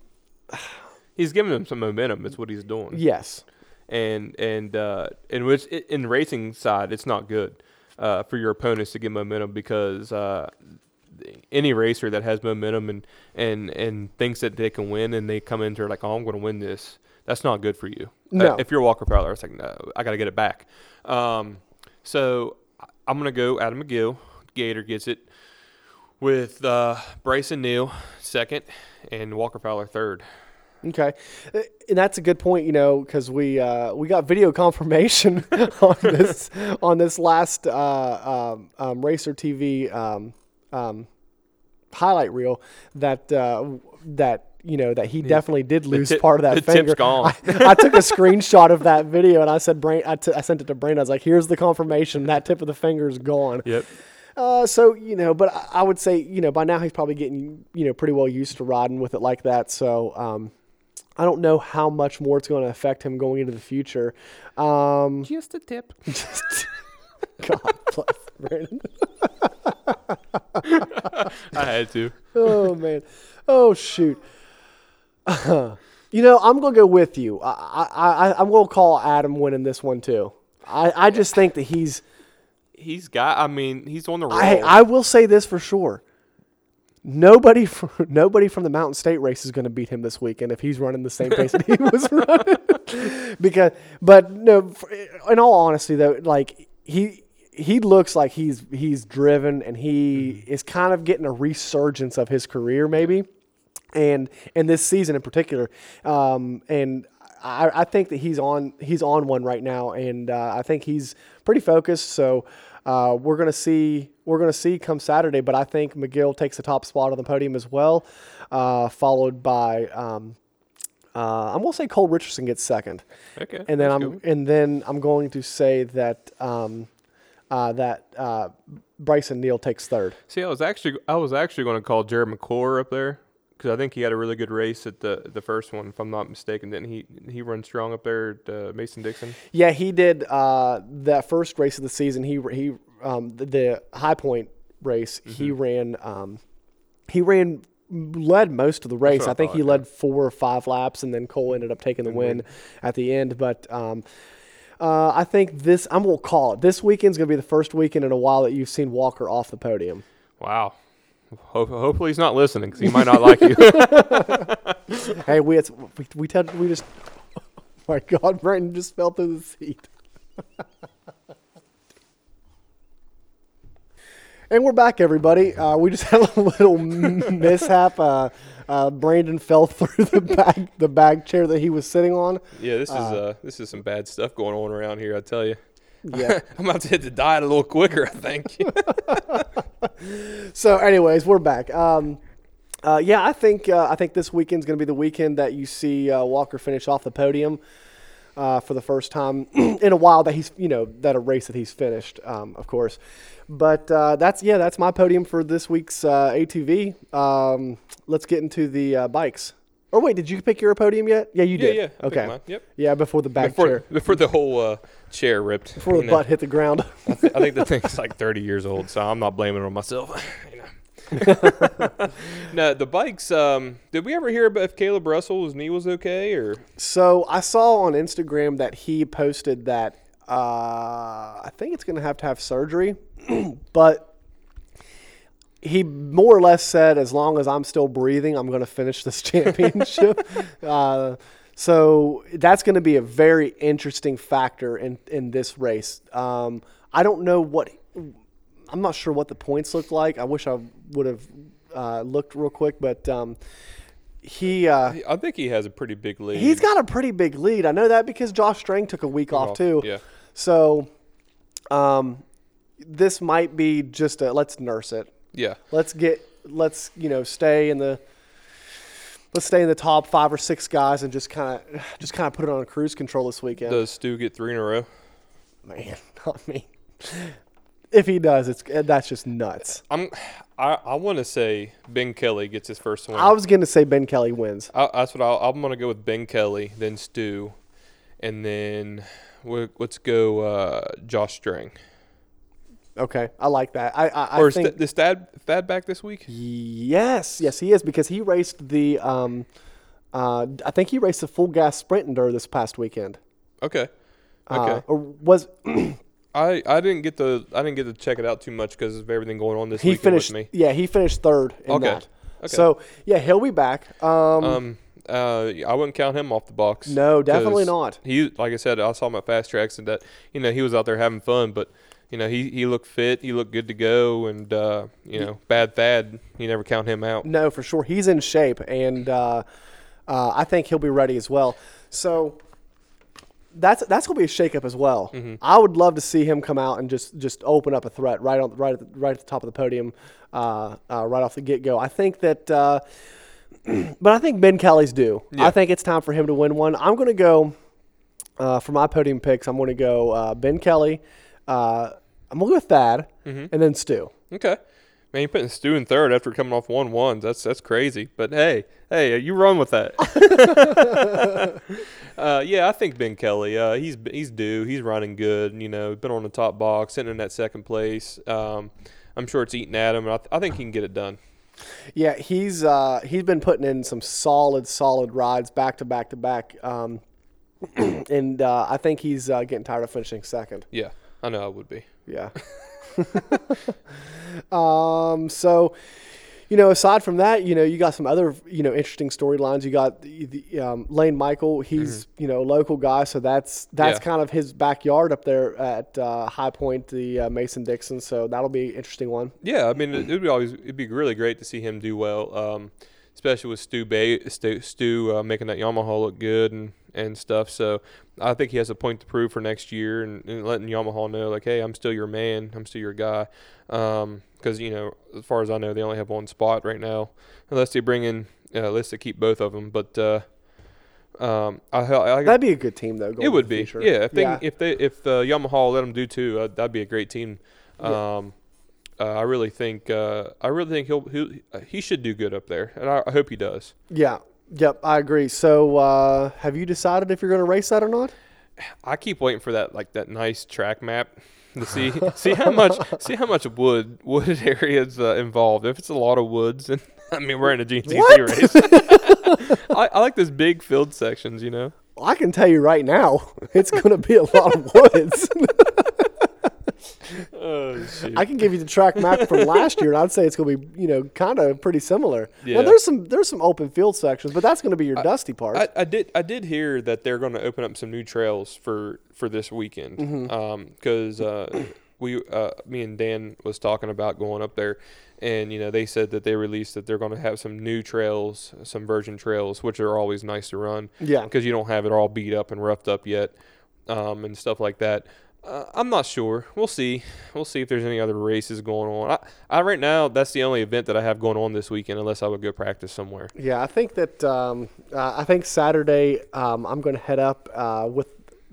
S2: he's giving them some momentum. That's what he's doing.
S1: yes.
S2: and and uh, in which in racing side, it's not good uh, for your opponents to get momentum because uh, any racer that has momentum and and and thinks that they can win and they come into like, oh, I'm going to win this. That's not good for you.
S1: No.
S2: Uh, if you're Walker Fowler, it's like, no, I got to get it back. Um, so I'm going to go Adam McGill. Gator gets it with uh, Brycen Neal second and Walker Fowler third.
S1: Okay, and that's a good point. You know, because we uh, we got video confirmation on this on this last uh, um, um, Racer TV um, um, highlight reel that uh, that you know that he definitely did lose
S2: tip-
S1: part of that
S2: the tip's
S1: finger.
S2: gone.
S1: I, I took a screenshot of that video and I said, Brain, I, t- I sent it to Brain. I was like, "Here's the confirmation. That tip of the finger is gone."
S2: Yep.
S1: Uh, so you know, but I, I would say you know by now he's probably getting you know pretty well used to riding with it like that. So um, I don't know how much more it's going to affect him going into the future. Um,
S2: Just a tip.
S1: Just, God bless Brandon.
S2: I had to.
S1: Oh man. Oh shoot. you know, I'm gonna go with you. I, I, I I'm gonna call Adam winning this one too. I, I just think that he's.
S2: He's got. I mean, he's on the roll.
S1: I I will say this for sure. nobody from, nobody from the Mountain State race is going to beat him this weekend if he's running the same pace that he was running. because, but no, in all honesty though, like he he looks like he's he's driven and he is kind of getting a resurgence of his career maybe, and and this season in particular, um, and. I, I think that he's on he's on one right now, and uh, I think he's pretty focused. So uh, we're gonna see we're gonna see come Saturday, but I think McGill takes the top spot on the podium as well, uh, followed by um, uh, I'm gonna say Cole Richardson gets second,
S2: Okay.
S1: and then I'm
S2: good.
S1: and then I'm going to say that um, uh, that uh, Brycen Neal takes third.
S2: See, I was actually I was actually going to call Jarrod McClure up there because I think he had a really good race at the the first one, if I'm not mistaken. Didn't he? He run strong up there at uh, Mason Dixon.
S1: Yeah, he did uh, that first race of the season. He he um, the, the High Point race. He
S2: Mm-hmm.
S1: ran um, he ran led most of the race. I
S2: I
S1: think
S2: thought,
S1: he
S2: yeah.
S1: led four or five laps, and then Cole ended up taking the win at the end. But um, uh, I think this I'm gonna call it. This weekend's gonna be the first weekend in a while that you've seen Walker off the podium.
S2: Wow. Ho- hopefully he's not listening because he might not like you.
S1: hey, we we we, ted- we just. Oh my God, Brandon just fell through the seat. and we're back, everybody. Uh, we just had a little mishap. Uh, uh, Brandon fell through the bag, the bag chair that he was sitting on.
S2: yeah, this is uh this is some bad stuff going on around here. I tell you.
S1: Yeah.
S2: I'm about to hit the diet a little quicker. I think.
S1: So, anyways, we're back. Um, uh, yeah, I think uh, I think this weekend's going to be the weekend that you see uh, Walker finish off the podium uh, for the first time in a while. That he's you know that a race that he's finished, um, of course. But uh, that's yeah, that's my podium for this week's uh, ATV. Um, let's get into the uh, bikes. Or wait, did you pick your podium yet? Yeah, you
S2: yeah,
S1: did.
S2: yeah. I
S1: Okay.
S2: Yep.
S1: Yeah, before the back
S2: Before
S1: chair,
S2: before the whole uh, chair ripped.
S1: before the
S2: know.
S1: butt hit the ground.
S2: I, th- I think the thing's like 30 years old, so I'm not blaming it on myself. no, the bikes. Um, did we ever hear about if Caleb Russell's knee was okay or?
S1: So I saw on Instagram that he posted that uh, I think it's going to have to have surgery, but he more or less said, as long as I'm still breathing, I'm going to finish this championship. uh, so that's going to be a very interesting factor in in this race. Um, I don't know what. I'm not sure what the points look like. I wish I would have uh, looked real quick, but um, he. Uh,
S2: I think he has a pretty big lead.
S1: He's got a pretty big lead. I know that because Josh Strang took a week off, too.
S2: Yeah.
S1: So, um, this might be just a let's nurse it.
S2: Yeah.
S1: Let's get let's you know stay in the let's stay in the top five or six guys and just kind of just kind of put it on a cruise control this weekend.
S2: Does Stu get three in a row?
S1: Man, not me. If he does, it's that's just nuts.
S2: I'm. I, I want to say Ben Kelly gets his first win.
S1: I was gonna say Ben Kelly wins.
S2: I, that's what I'll, I'm going to go with Ben Kelly, then Stu, and then we let's go uh, Josh Strang.
S1: Okay, I like that. I I, I
S2: or is
S1: think
S2: Th- is Thad, Thad back this week?
S1: Yes, yes, he is because he raced the. Um, uh, I think he raced the full gas sprint enduro this past weekend.
S2: Okay.
S1: Uh,
S2: Okay.
S1: or was
S2: I, I didn't get to I didn't get to check it out too much because of everything going on this
S1: he
S2: weekend
S1: finished?
S2: with me.
S1: Yeah, he finished third in
S2: Okay,
S1: that.
S2: okay.
S1: So yeah, he'll be back. Um,
S2: Um, uh, I wouldn't count him off the box.
S1: No, definitely not.
S2: He, like I said, I saw him at Fast Traxx, and that you know he was out there having fun, but you know he he looked fit, he looked good to go, and uh, you know bad Thad, you never count him out.
S1: no, for sure, he's in shape, and uh, uh, I think he'll be ready as well. So that's that's gonna be a shakeup as well.
S2: Mm-hmm.
S1: I would love to see him come out and just just open up a threat right on right at the, right at the top of the podium, uh, uh, right off the get go. I think that, uh, but I think Ben Kelly's due.
S2: Yeah.
S1: I think it's time for him to win one. I'm gonna go uh, for my podium picks. I'm gonna go uh, Ben Kelly. Uh, I'm gonna go with Thad,
S2: Mm-hmm.
S1: and then Stu.
S2: Okay. Man, you're putting Stu in third after coming off one ones. That's that's crazy. But hey, hey, you run with that. uh, yeah, I think Ben Kelly. Uh, he's he's due. He's running good. You know, been on the top box, sitting in that second place. Um, I'm sure it's eating at him. And I, th- I think he can get it done.
S1: Yeah, he's uh, he's been putting in some solid, solid rides back to back to back, um, and uh, I think he's uh, getting tired of finishing second.
S2: Yeah, I know I would be.
S1: Yeah. um. So, you know, aside from that, you know, you got some other, you know, interesting storylines. You got the, the um, Layne Michael. He's, you know, a local guy, so that's that's
S2: Mm-hmm. Yeah.
S1: kind of his backyard up there at uh, High Point, the uh, Mason Dixon. So that'll be an interesting one.
S2: Yeah, I mean, it would be always it'd be really great to see him do well, um, especially with Stu Bay, Stu, Stu uh, making that Yamaha look good and, and stuff. So I think he has a point to prove for next year and, and letting Yamaha know like, hey, I'm still your man, I'm still your guy. Because you know, as far as I know, they only have one spot right now, unless they bring in uh, unless they keep both of them. But uh, um, I, I, I
S1: That'd be a good team though.
S2: It would be,
S1: future.
S2: yeah. If they if they if uh, Yamaha let them do two, uh, that'd be a great team.
S1: Yeah.
S2: Um, uh, I really think uh, I really think he'll, he'll he should do good up there, and I, I hope he does.
S1: yeah, yep, I agree. So uh, have you decided if you're going to race that or not?
S2: I keep waiting for that like that nice track map to see see how much see how much wood wooded areas uh, involved. If it's a lot of woods, and I mean we're in a
S1: What?
S2: race. I, I like those big field sections, you know.
S1: I can tell you right now, it's going to be a lot of woods.
S2: Oh.
S1: I can give you the track map from last year, and I'd say it's going to be, you know, kind of pretty similar.
S2: Yeah.
S1: Now, there's some there's some open field sections, but that's going to be your dusty part.
S2: I, I did I did hear that they're going to open up some new trails for for this weekend
S1: Mm-hmm.
S2: because uh, we uh, me and Dan was talking about going up there and you know they said that they released that they're going to have some new trails some virgin trails which are always nice to run
S1: Yeah.
S2: because you don't have it all beat up and roughed up yet um, and stuff like that. Uh, I'm not sure. We'll see. We'll see if there's any other races going on. I, I right now that's the only event that I have going on this weekend, unless I would go practice somewhere.
S1: yeah, I think that um, uh, I think Saturday um, I'm going to head up uh, with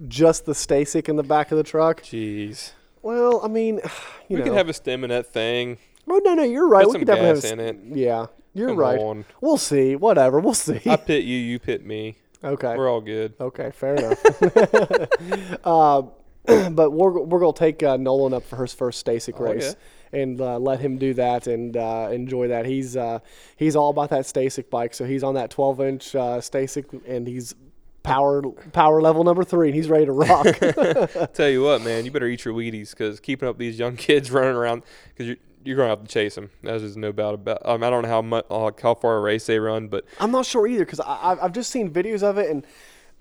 S1: just the Stacyc in the back of the truck.
S2: Jeez.
S1: Well, I mean, you
S2: we
S1: know.
S2: can have a stem in that thing.
S1: oh no, no, you're right.
S2: Put
S1: we could definitely have a
S2: in it.
S1: Yeah, you're
S2: Come
S1: right.
S2: on.
S1: We'll see. Whatever. We'll see.
S2: I pit you, you pit me.
S1: okay.
S2: We're all good.
S1: Okay, fair enough. but we're we're gonna take uh, Nolan up for his first Stacyc
S2: Oh,
S1: race and uh, let him do that and uh, enjoy that. He's uh, he's all about that Stacyc bike, so he's on that 12 inch uh, Stacyc and he's power power level number three, and he's ready to rock.
S2: Tell you what, man, you better eat your Wheaties because keeping up these young kids running around because you're you're gonna have to chase them. That's just no doubt about. Um, I don't know how much uh, how far a race they run, but
S1: I'm not sure either because I've I've just seen videos of it and.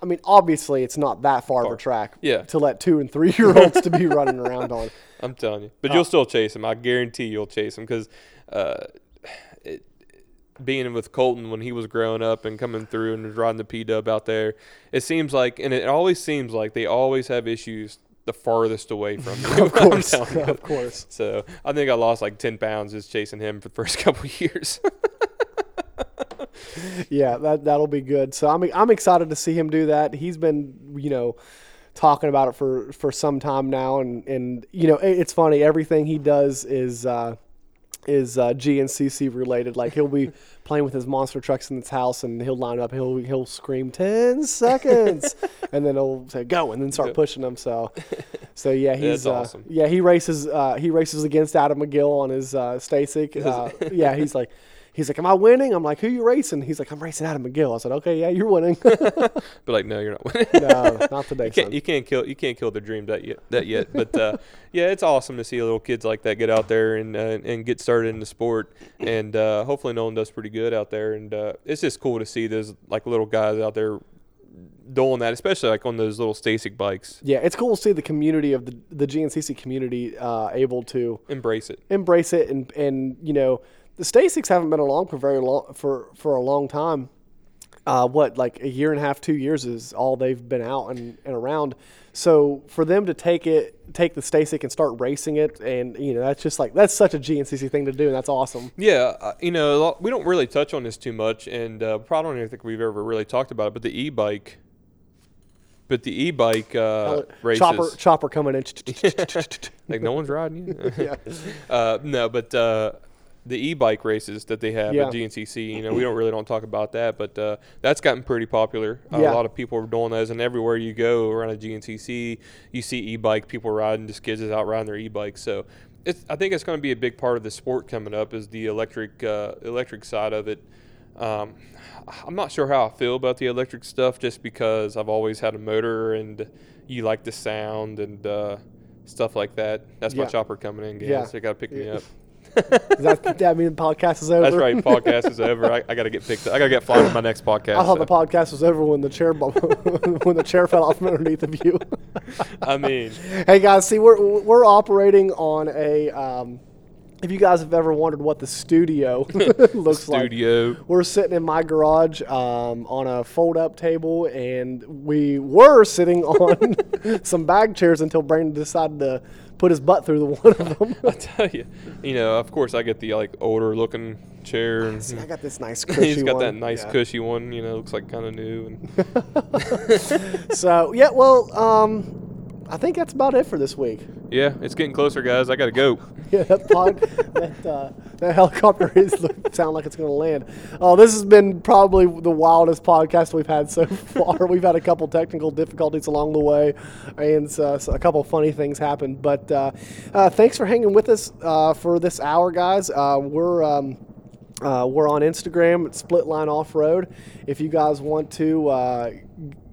S1: I mean, obviously, it's not that far, of a track
S2: Yeah.
S1: to let two and three year olds to be running around on.
S2: I'm telling you. But you'll still chase them. I guarantee you'll chase them because uh, being with Colton when he was growing up and coming through and riding the P Dub out there, it seems like, and it always seems like they always have issues the farthest away from you.
S1: Of course, of course.
S2: So I think I lost like ten pounds just chasing him for the first couple of years.
S1: Yeah, that that'll be good. So I'm I'm excited to see him do that. He's been, you know, talking about it for for some time now, and and you know, it, it's funny. Everything he does is uh, is uh, GNCC related. Like he'll be playing with his monster trucks in his house, and he'll line up. He'll he'll scream ten seconds, and then he'll say go, and then start pushing them. So. So yeah, he's
S2: That's
S1: uh,
S2: awesome.
S1: yeah he races uh, he races against Adam McGill on his uh, Stacyc. Uh, yeah, he's like he's like, "Am I winning?" I'm like, "Who you racing?" He's like, "I'm racing Adam McGill." I said, "Okay, yeah, you're winning."
S2: but like, no, you're not winning.
S1: no, not today,
S2: you can't
S1: son.
S2: you can't kill you can't kill the dream that yet that yet. But uh, yeah, it's awesome to see little kids like that get out there and uh, and get started in the sport. And uh, hopefully, Nolan does pretty good out there. And uh, it's just cool to see those like little guys out there doing that, especially like on those little Stacyc bikes.
S1: Yeah, it's cool to see the community of the the GNCC community uh, able to
S2: Embrace it.
S1: embrace it and and you know the Stacycs haven't been along for very long for for a long time. Uh, what like a year and a half, two years is all they've been out and, and around. So for them to take it, take the Stacyc and start racing it, and you know that's just like that's such a GNCC thing to do, and that's awesome.
S2: Yeah, uh, you know, we don't really touch on this too much, and uh, probably don't even think we've ever really talked about it. But the e-bike, but the e-bike uh, races,
S1: Chopper chopper coming in.
S2: like no one's riding you.
S1: yeah.
S2: Uh, no, but uh, the e-bike races that they have
S1: Yeah.
S2: at GNCC, you know, we don't really don't talk about that, but uh, that's gotten pretty popular. Uh,
S1: Yeah.
S2: A lot of people are doing those, and everywhere you go around a GNCC, you see e-bike people riding, just kids is out riding their e-bikes. So it's, I think it's going to be a big part of the sport coming up is the electric uh, electric side of it. Um, I'm not sure how I feel about the electric stuff, just because I've always had a motor and you like the sound and uh, stuff like that. That's my chopper coming in, guys.
S1: Yeah.
S2: They got to pick me up.
S1: That, that mean the podcast is over?
S2: That's right. Podcast is over. I, I got to get picked up. I got to get fired on my next podcast.
S1: I thought
S2: so.
S1: the podcast was over when the chair when the chair fell off from underneath of you.
S2: I mean,
S1: hey guys, see we're we're operating on a. Um, if you guys have ever wondered what the studio looks like,
S2: studio.
S1: we're sitting in my garage um, on a fold-up table, and we were sitting on some bag chairs until Brandon decided to put his butt through the one of them.
S2: I tell you, you know, of course, I get the like older looking chair, and
S1: See, I got this nice cushy
S2: he's got
S1: one.
S2: that nice
S1: Yeah.
S2: cushy one. You know, looks like kind of new. And
S1: So yeah, well, um, I think that's about it for this week.
S2: yeah, it's getting closer, guys. I got to go.
S1: Yeah, that pod, that, uh, that helicopter is sound like it's going to land. Oh, this has been probably the wildest podcast we've had so far. we've had a couple technical difficulties along the way, and uh, a couple funny things happened. But uh, uh, thanks for hanging with us uh, for this hour, guys. Uh, we're um, uh, we're on Instagram at Split Line Off Road. If you guys want to uh,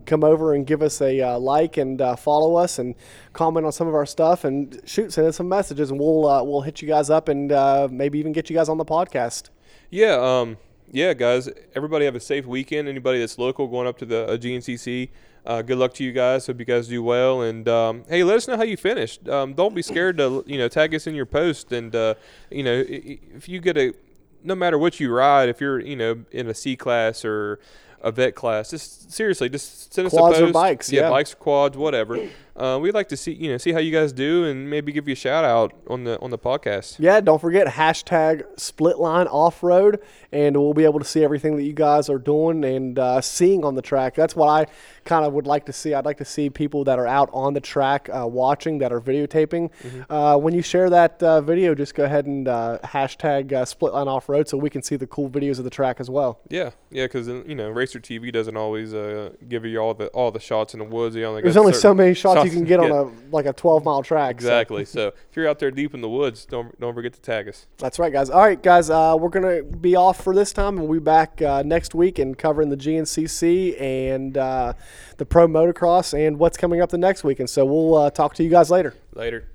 S1: come over and give us a uh, like and uh, follow us and comment on some of our stuff and shoot send us some messages and we'll uh, we'll hit you guys up and uh, maybe even get you guys on the podcast.
S2: Yeah, um, yeah, guys. Everybody have a safe weekend. Anybody that's local going up to the uh, GNCC, uh, good luck to you guys. Hope you guys do well. And um, hey, let us know how you finished. Um, don't be scared to you know tag us in your post. And you know if you get a, no matter what you ride, if you're you know in a C class or a vet class, just seriously, just send us
S1: Quads
S2: a
S1: or
S2: post.
S1: bikes, yeah.
S2: bikes quads, whatever. Uh, we'd like to see you know see how you guys do and maybe give you a shout out on the on the podcast.
S1: Yeah, don't forget hashtag split line off road, and we'll be able to see everything that you guys are doing and uh, seeing on the track. That's what I kind of would like to see. I'd like to see people that are out on the track uh, watching, that are videotaping. Uh, when you share that uh, video, just go ahead and uh, hashtag uh, split line off road so we can see the cool videos of the track as well.
S2: Yeah, yeah, because you know, Racer TV doesn't always uh, give you all the all the shots in the woods. You only
S1: There's only so many shots you can get on a like a 12 mile track. so-
S2: Exactly. So if you're out there deep in the woods, don't don't forget to tag us.
S1: That's right, guys. All right, guys, uh, we're going to be off for this time, and we'll be back uh, next week and covering the GNCC and uh, the Pro Motocross and what's coming up the next week. And so we'll uh, talk to you guys later.
S2: Later.